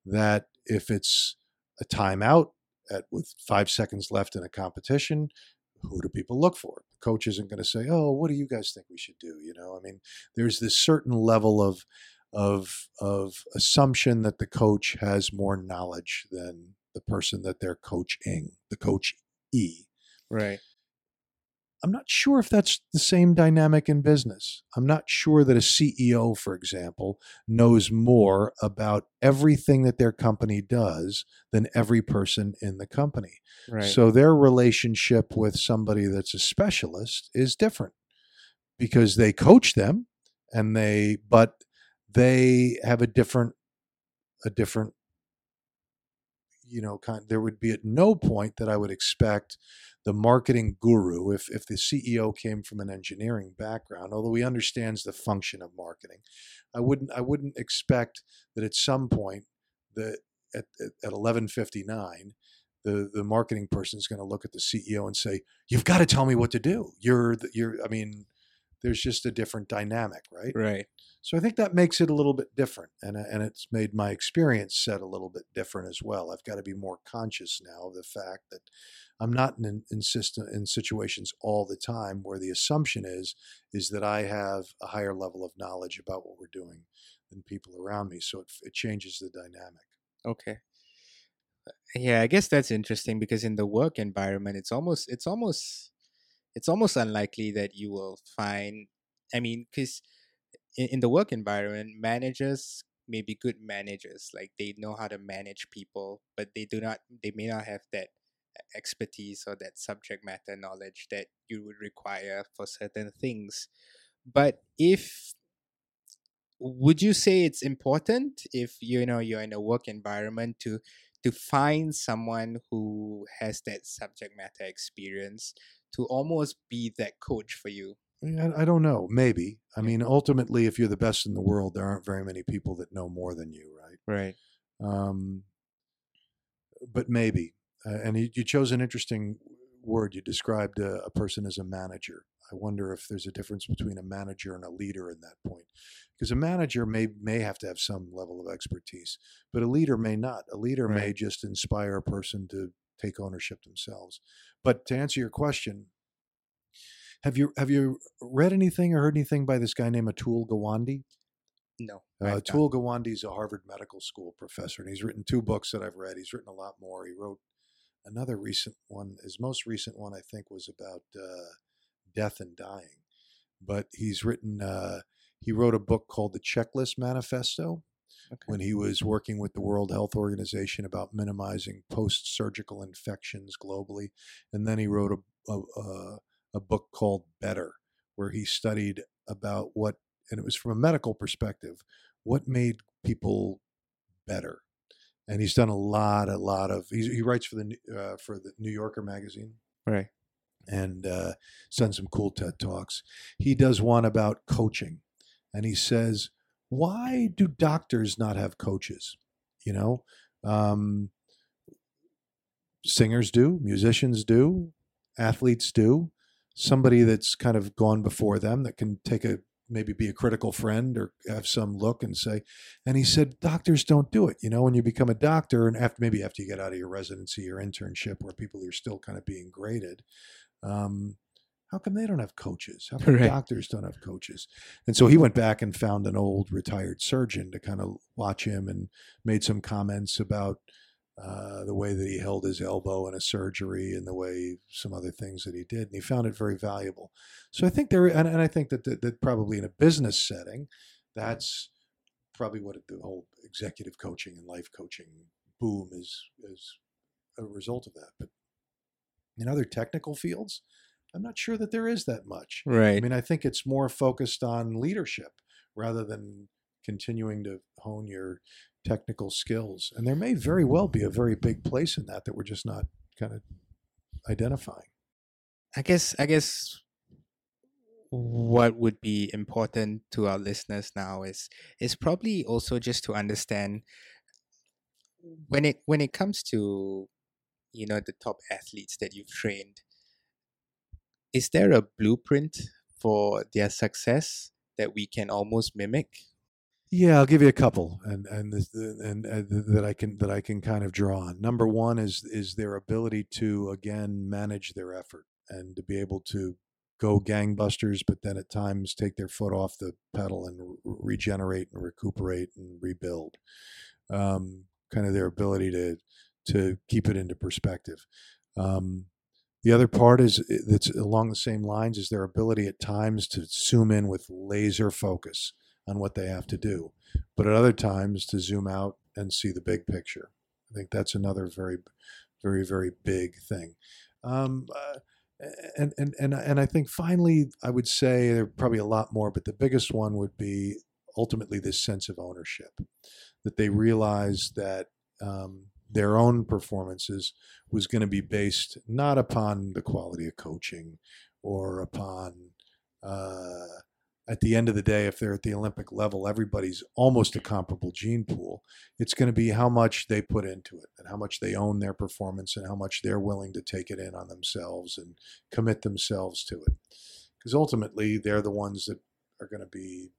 B: That if it's a timeout at with five seconds left in a competition, who do people look for? The coach isn't going to say, "Oh, what do you guys think we should do?" You know, I mean, there's this certain level of of of assumption that the coach has more knowledge than the person that they're coaching, the coach E.
A: Right.
B: I'm not sure if that's the same dynamic in business. I'm not sure that a CEO, for example, knows more about everything that their company does than every person in the company.
A: Right.
B: So their relationship with somebody that's a specialist is different because they coach them and they but they have a different a different you know kind there would be at no point that i would expect the marketing guru if if the ceo came from an engineering background although he understands the function of marketing i wouldn't i wouldn't expect that at some point that at, at, at 1159 the the marketing person is going to look at the ceo and say you've got to tell me what to do. You're the, you're i mean there's just a different dynamic right
A: right
B: so I think that makes it a little bit different, and uh, and it's made my experience set a little bit different as well. I've got to be more conscious now of the fact that I'm not in in, in situations all the time where the assumption is is that I have a higher level of knowledge about what we're doing than people around me. So it, it changes the dynamic.
A: Okay. Yeah, I guess that's interesting because in the work environment, it's almost it's almost it's almost unlikely that you will find. I mean, because in, in the work environment, managers may be good managers, like they know how to manage people, but they do not, they may not have that expertise or that subject matter knowledge that you would require for certain things. But if would you say it's important if you know you're in a work environment to to find someone who has that subject matter experience to almost be that coach for you
B: I, I don't know. Maybe. I mean, ultimately, if you're the best in the world, there aren't very many people that know more than you, right?
A: Right.
B: Um, but maybe. Uh, and you, you, chose an interesting word. You described a, a, person as a manager. I wonder if there's a difference between a manager and a leader in that point, because a manager may may have to have some level of expertise, but a leader may not. A leader right. may just inspire a person to take ownership themselves. But to answer your question, have you have you read anything or heard anything by this guy named Atul Gawande?
A: No.
B: Uh, Atul Gawande is a Harvard Medical School professor, and he's written two books that I've read. He's written a lot more. He wrote another recent one. His most recent one, I think, was about uh, death and dying. But he's written. Uh, he wrote a book called The Checklist Manifesto
A: Okay.
B: when he was working with the World Health Organization about minimizing post-surgical infections globally, and then he wrote a a, a, a book called Better, where he studied about what, and it was from a medical perspective, what made people better. And he's done a lot, a lot of. He, he writes for the uh, for the New Yorker magazine
A: Right.
B: and uh, done some cool TED talks. He does one about coaching, and he says, "Why do doctors not have coaches? You know, um, singers do, musicians do, athletes do. Somebody that's kind of gone before them that can take a maybe be a critical friend or have some look and say." And he said, "Doctors don't do it. You know, when you become a doctor, and after maybe after you get out of your residency or internship, where people are still kind of being graded." um, how come they don't have coaches? How come
A: Right.
B: doctors don't have coaches? And so he went back and found an old retired surgeon to kind of watch him and made some comments about uh, the way that he held his elbow in a surgery and the way some other things that he did. And he found it very valuable. So I think there, and, and I think that, that, that probably in a business setting, that's probably what the whole executive coaching and life coaching boom is, is a result of that. But in other technical fields, I'm not sure that there is that much.
A: Right.
B: I mean, I think it's more focused on leadership rather than continuing to hone your technical skills. And there may very well be a very big place in that that we're just not kind of identifying.
A: I guess I guess what would be important to our listeners now is is probably also just to understand when it when it comes to you know the top athletes that you've trained is there a blueprint for their success that we can almost mimic
B: Yeah, I'll give you a couple, and and and, and that I can that I can kind of draw on. Number one is is their ability to again manage their effort and to be able to go gangbusters, but then at times take their foot off the pedal and re- regenerate and recuperate and rebuild. Um, kind of their ability to to keep it into perspective. Um, the other part is that's along the same lines is their ability at times to zoom in with laser focus on what they have to do, but at other times to zoom out and see the big picture. I think that's another very, very, very big thing. Um, uh, and, and, and, and I think finally, I would say there are probably a lot more, but the biggest one would be ultimately this sense of ownership that they realize that um, their own performances was going to be based not upon the quality of coaching or upon uh, at the end of the day, if they're at the Olympic level, everybody's almost a comparable gene pool. It's going to be how much they put into it and how much they own their performance and how much they're willing to take it in on themselves and commit themselves to it. Because ultimately, they're the ones that are going to be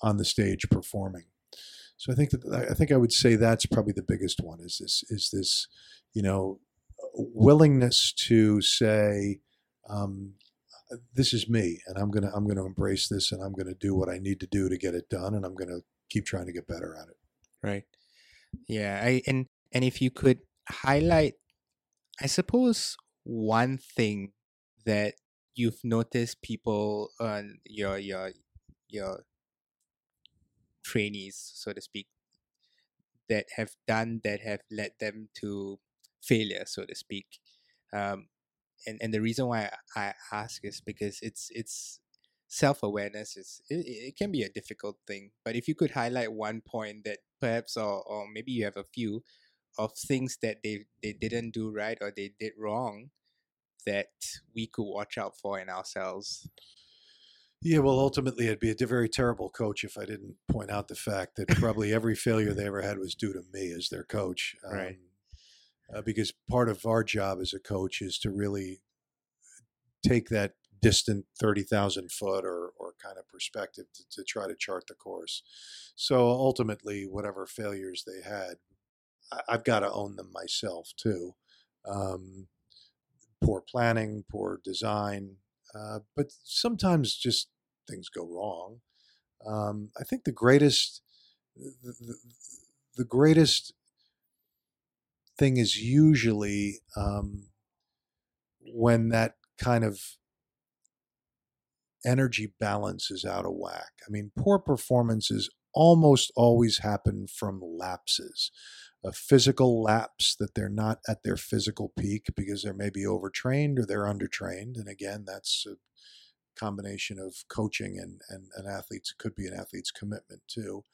B: on the stage performing. So I think that I think I would say that's probably the biggest one. Is this is this, you know, willingness to say, um, this is me and i'm gonna i'm gonna embrace this and i'm gonna do what i need to do to get it done and i'm gonna keep trying to get better at it
A: right yeah i and and if you could highlight i suppose one thing that you've noticed people on your your your trainees so to speak that have done that have led them to failure so to speak. Um and and the reason why i ask is because it's it's self-awareness is it, it can be a difficult thing but if you could highlight one point that perhaps or, or maybe you have a few of things that they they didn't do right or they did wrong that we could watch out for in ourselves
B: yeah well ultimately i'd be a very terrible coach if i didn't point out the fact that probably every failure they ever had was due to me as their coach
A: Right.
B: um, uh, because part of our job as a coach is to really take that distant 30,000 foot or, or kind of perspective to, to try to chart the course. So ultimately, whatever failures they had, I, I've got to own them myself too. Um, poor planning, poor design, uh, but sometimes just things go wrong. Um, I think the greatest, the, the, the greatest thing is usually um, when that kind of energy balance is out of whack. I mean, poor performances almost always happen from lapses. A physical lapse that they're not at their physical peak because they're maybe overtrained or they're undertrained. And again, that's a combination of coaching and, and, and athletes. Could be an athlete's commitment too.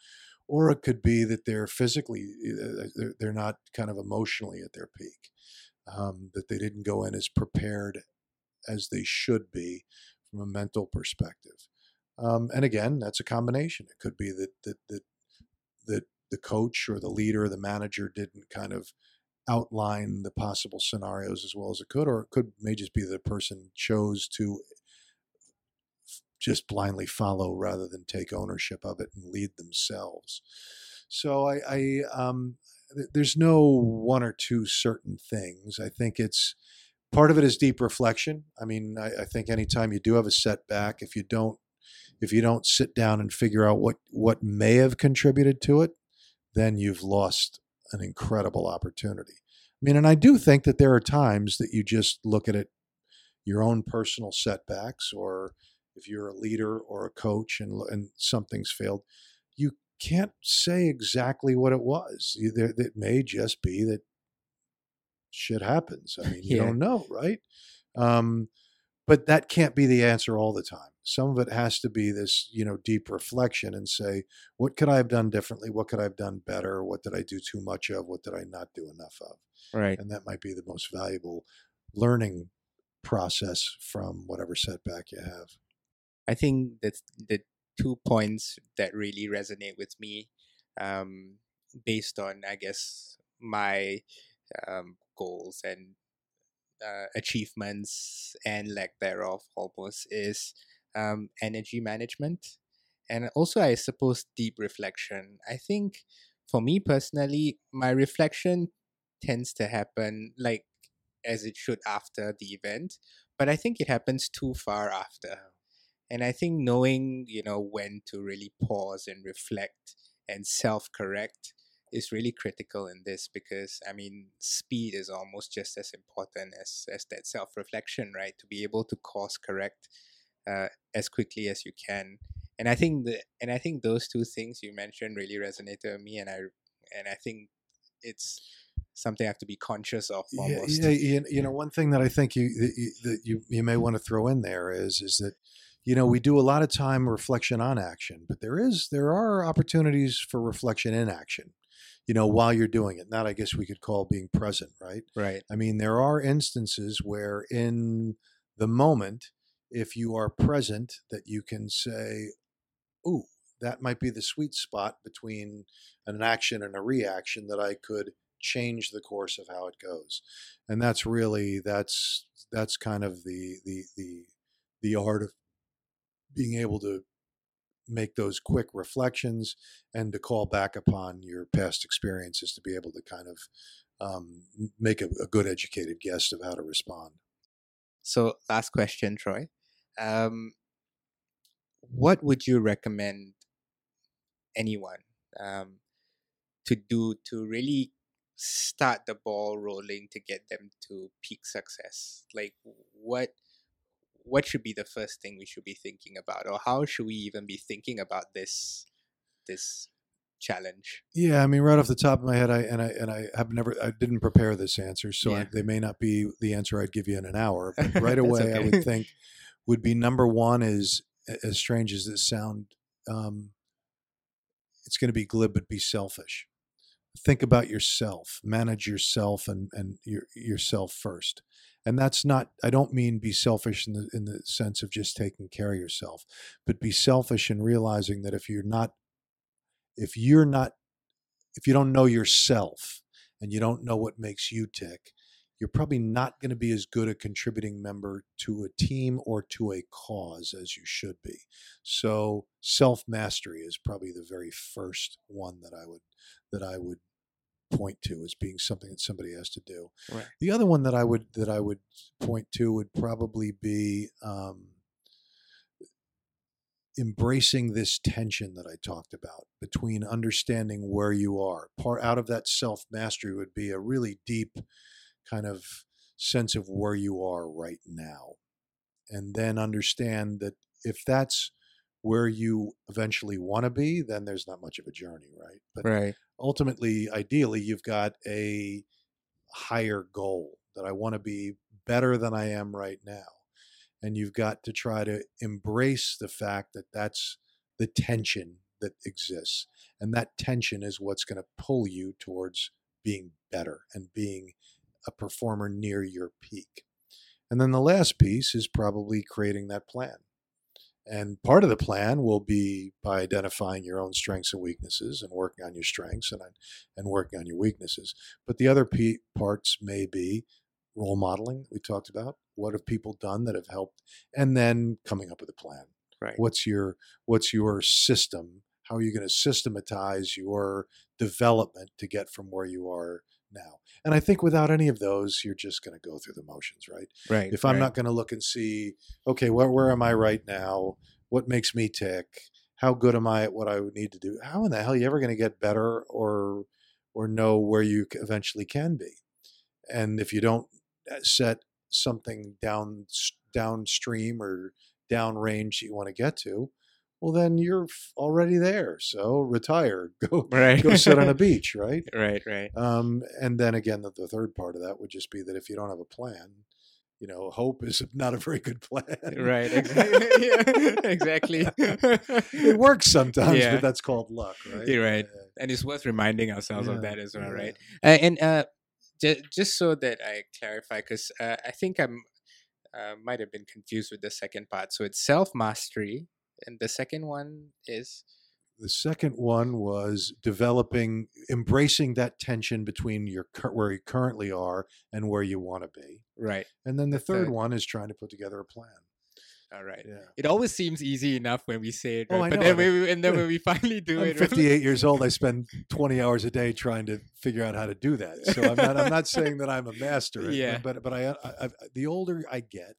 B: Or it could be that they're physically, uh, they're, they're not kind of emotionally at their peak, um, that they didn't go in as prepared as they should be from a mental perspective. Um, and again, that's a combination. It could be that that that that the coach or the leader or the manager didn't kind of outline the possible scenarios as well as it could, or it could may just be the person chose to just blindly follow rather than take ownership of it and lead themselves. So I, I um, there's no one or two certain things. I think it's part of it is deep reflection. I mean, I, I think anytime you do have a setback, if you don't if you don't sit down and figure out what what may have contributed to it, then you've lost an incredible opportunity. I mean, and I do think that there are times that you just look at it, your own personal setbacks, or if you're a leader or a coach and and something's failed, you can't say exactly what it was. It may just be that shit happens. I mean, you yeah. don't know, right? Um, but that can't be the answer all the time. Some of it has to be this, you know, deep reflection and say, what could I have done differently? What could I have done better? What did I do too much of? What did I not do enough of?
A: Right.
B: And that might be the most valuable learning process from whatever setback you have.
A: I think that's the two points that really resonate with me, um, based on I guess my um, goals and uh, achievements and lack thereof almost is um, energy management. And also i suppose deep reflection. I think for me personally my reflection tends to happen like as it should after the event but i think it happens too far after and i think knowing you know when to really pause and reflect and self correct is really critical in this because I mean speed is almost just as important as as that self reflection, right? To be able to course correct uh, as quickly as you can. And I think the and I think those two things you mentioned really resonated with me, and I and I think it's something I have to be conscious of. Almost.
B: Yeah, yeah you know, one thing that I think you that you, that you you may want to throw in there is is that you know we do a lot of time reflection on action but there is there are opportunities for reflection in action you know, while you're doing it. That I guess we could call being present, right?
A: Right.
B: I mean, there are instances where in the moment, if you are present, that you can say, "Ooh, that might be the sweet spot between an action and a reaction that I could change the course of how it goes." And that's really that's that's kind of the the the the art of being able to make those quick reflections and to call back upon your past experiences to be able to kind of um, make a, a, good educated guess of how to respond.
A: So, last question, Troy. Um, what would you recommend anyone um, to do to really start the ball rolling to get them to peak success? Like, what what should be the first thing we should be thinking about or how should we even be thinking about this this challenge
B: yeah i mean right off the top of my head i and i and i have never i didn't prepare this answer so yeah. I, they may not be the answer i'd give you in an hour but right away okay. i would think would be number one is as strange as this sound um, it's going to be glib but be selfish think about yourself manage yourself and and your, yourself first and that's not i don't mean be selfish in the in the sense of just taking care of yourself but be selfish in realizing that if you're not if you're not if you don't know yourself and you don't know what makes you tick you're probably not going to be as good a contributing member to a team or to a cause as you should be. So self mastery is probably the very first one that i would that i would point to as being something that somebody has to do.
A: Right.
B: The other one that I would that I would point to would probably be um, embracing this tension that I talked about between understanding where you are. Part out of that self mastery would be a really deep kind of sense of where you are right now. And then understand that if that's where you eventually want to be, then there's not much of a journey, right? But
A: Right.
B: Ultimately, ideally, you've got a higher goal that I want to be better than I am right now. And you've got to try to embrace the fact that that's the tension that exists. And that tension is what's going to pull you towards being better and being a performer near your peak. And then the last piece is probably creating that plan. And part of the plan will be by identifying your own strengths and weaknesses and working on your strengths and and working on your weaknesses. But the other p- parts may be role modeling we talked about. What have people done that have helped? And then coming up with a plan.
A: Right.
B: What's your what's your system? How are you going to systematize your development to get from where you are now? And I think without any of those, you're just going to go through the motions, right?
A: Right.
B: if I'm
A: right.
B: not going to look and see, okay, where where am I right now? What makes me tick? How good am I at what I would need to do? How in the hell are you ever going to get better or or know where you eventually can be? And if you don't uh, set something down downstream or downrange that you want to get to, well, then you're already there. So retire, go
A: right.
B: go sit on a beach, right?
A: right. Right.
B: Um, and then again, the, the third part of that would just be that if you don't have a plan, you know, hope is not a very good plan.
A: Right. Exactly. yeah, exactly.
B: it works sometimes,
A: Yeah.
B: but that's called luck, right?
A: You're right.
B: Yeah.
A: and it's worth reminding ourselves of
B: Yeah,
A: that as well, right? Uh, and uh, j- just so that I clarify, because uh, I think I'm uh, might have been confused with the second part. So it's self mastery, and the second one is
B: The second one was developing, embracing that tension between your where you currently are and where you want to be.
A: right.
B: And then the third
A: third.
B: one is trying to put together a plan.
A: All right.
B: Yeah.
A: It always seems easy enough when we say it,
B: Oh,
A: right?
B: I
A: but
B: know,
A: then we, and then when we finally do
B: I'm
A: it, we're-
B: 58 years old. I spend 20 hours a day trying to figure out how to do that. So I'm not. I'm not saying that I'm a master. at
A: Yeah.
B: But but I, I, I the older I get,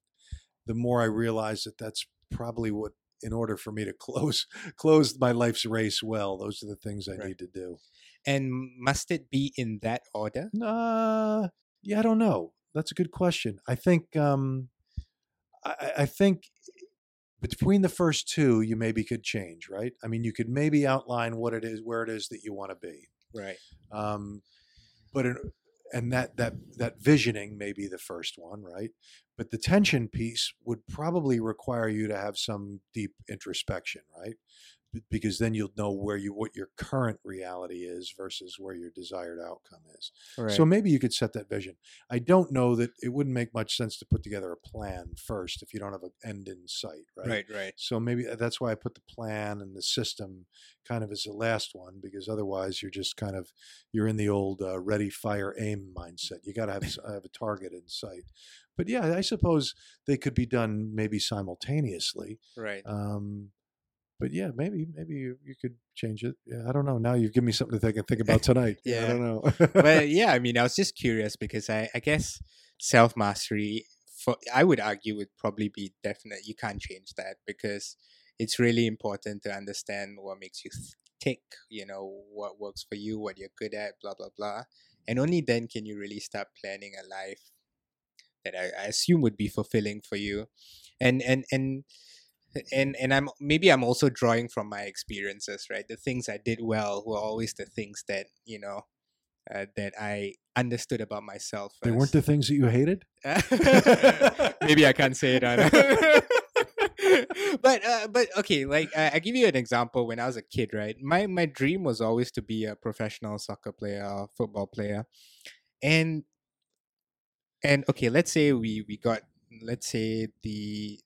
B: the more I realize that that's probably what. In order for me to close close my life's race well, those are the things I
A: Right.
B: need to do.
A: and must it be in that order?
B: Uh, yeah, I don't know. That's a good question. I think um, I, I- I think between the first two, you maybe could change, right? I mean, you could maybe outline what it is, where it is that you want to be.
A: Right.
B: um, but it, and that that that visioning may be the first one right? But the tension piece would probably require you to have some deep introspection right because then you'll know where you what your current reality is versus where your desired outcome is
A: Right.
B: so maybe you could set that vision i don't know that it wouldn't make much sense to put together a plan first if you don't have an end in sight right
A: right. Right.
B: so maybe uh, that's why I put the plan and the system kind of as the last one because otherwise you're just kind of you're in the old uh, ready, fire, aim mindset. You got to have have a target in sight. But yeah, I suppose they could be done maybe simultaneously.
A: Right.
B: Um, but yeah, maybe maybe you, you could change it. Yeah, I don't know. Now you've given me something to think, and think about tonight.
A: yeah, I
B: don't know.
A: well, yeah, I mean, I was just curious because I, I guess self mastery, for I would argue, would probably be definite. You can't change that because it's really important to understand what makes you tick. You know what works for you, what you're good at, blah blah blah, and only then can you really start planning a life that I, I assume would be fulfilling for you, and and and. And and I'm maybe I'm also drawing from my experiences, right? The things I did well were always the things that you know uh, that I understood about myself.
B: they weren't the things that you hated.
A: maybe I can't say it on. but uh, but okay, like I, I give you an example. When I was a kid, right, my my dream was always to be a professional soccer player or football player, and and okay, let's say we we got let's say the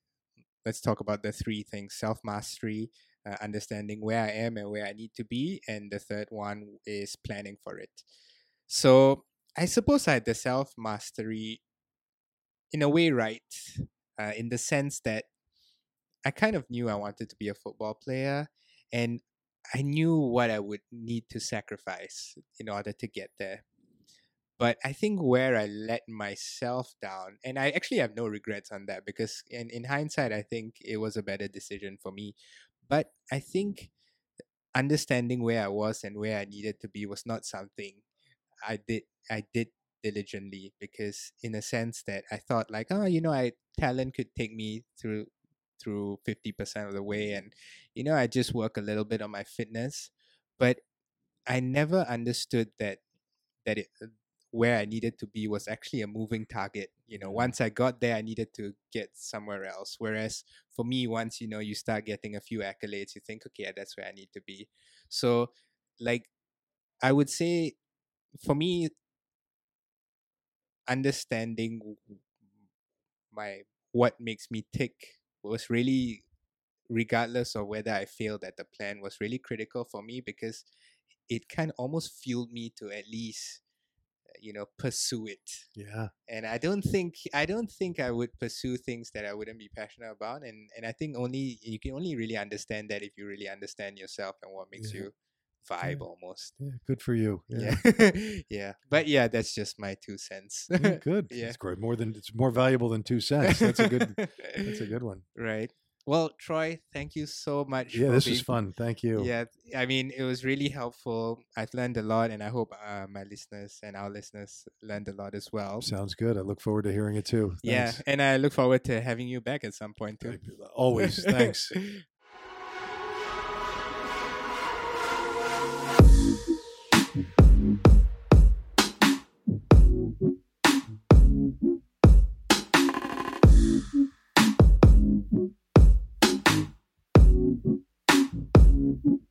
A: let's talk about the three things: self mastery, uh, understanding where I am and where I need to be, and the third one is planning for it. So I suppose I had the self mastery in a way right, uh, in the sense that I kind of knew I wanted to be a football player, and I knew what I would need to sacrifice in order to get there. But I think where I let myself down, and I actually have no regrets on that because in, in hindsight, I think it was a better decision for me. but I think understanding where I was and where I needed to be was not something I did I did diligently because in a sense that I thought like oh you know I talent could take me through through 50% of the way and you know I just work a little bit on my fitness but I never understood that that it where I needed to be was actually a moving target. You know, mm-hmm. once I got there, I needed to get somewhere else. Whereas for me, once you know you start getting a few accolades, you think, okay, that's where I need to be. So, like, I would say, for me, understanding my what makes me tick was really regardless of whether I failed at the plan was really critical for me because it kind of almost fueled me to at least you know pursue it
B: Yeah.
A: and i don't think i don't think i would pursue things that i wouldn't be passionate about and and i think only you can only really understand that if you really understand yourself and what makes
B: Yeah.
A: you vibe
B: Yeah.
A: almost
B: Yeah. Good for you.
A: yeah yeah but yeah that's just my two cents
B: Yeah, good.
A: Yeah.
B: It's great. More than it's more valuable than two cents. That's a good. that's a good one.
A: right well troy thank you so much
B: Yeah, this
A: being
B: was fun. Thank you.
A: Yeah, I mean, it was really helpful. I've learned a lot, and I hope uh, my listeners and our listeners learned a lot as well.
B: Sounds good. I look forward to hearing it too.
A: Yeah, and I look forward to having you back at some point too.
B: Always. Thanks. mm-hmm.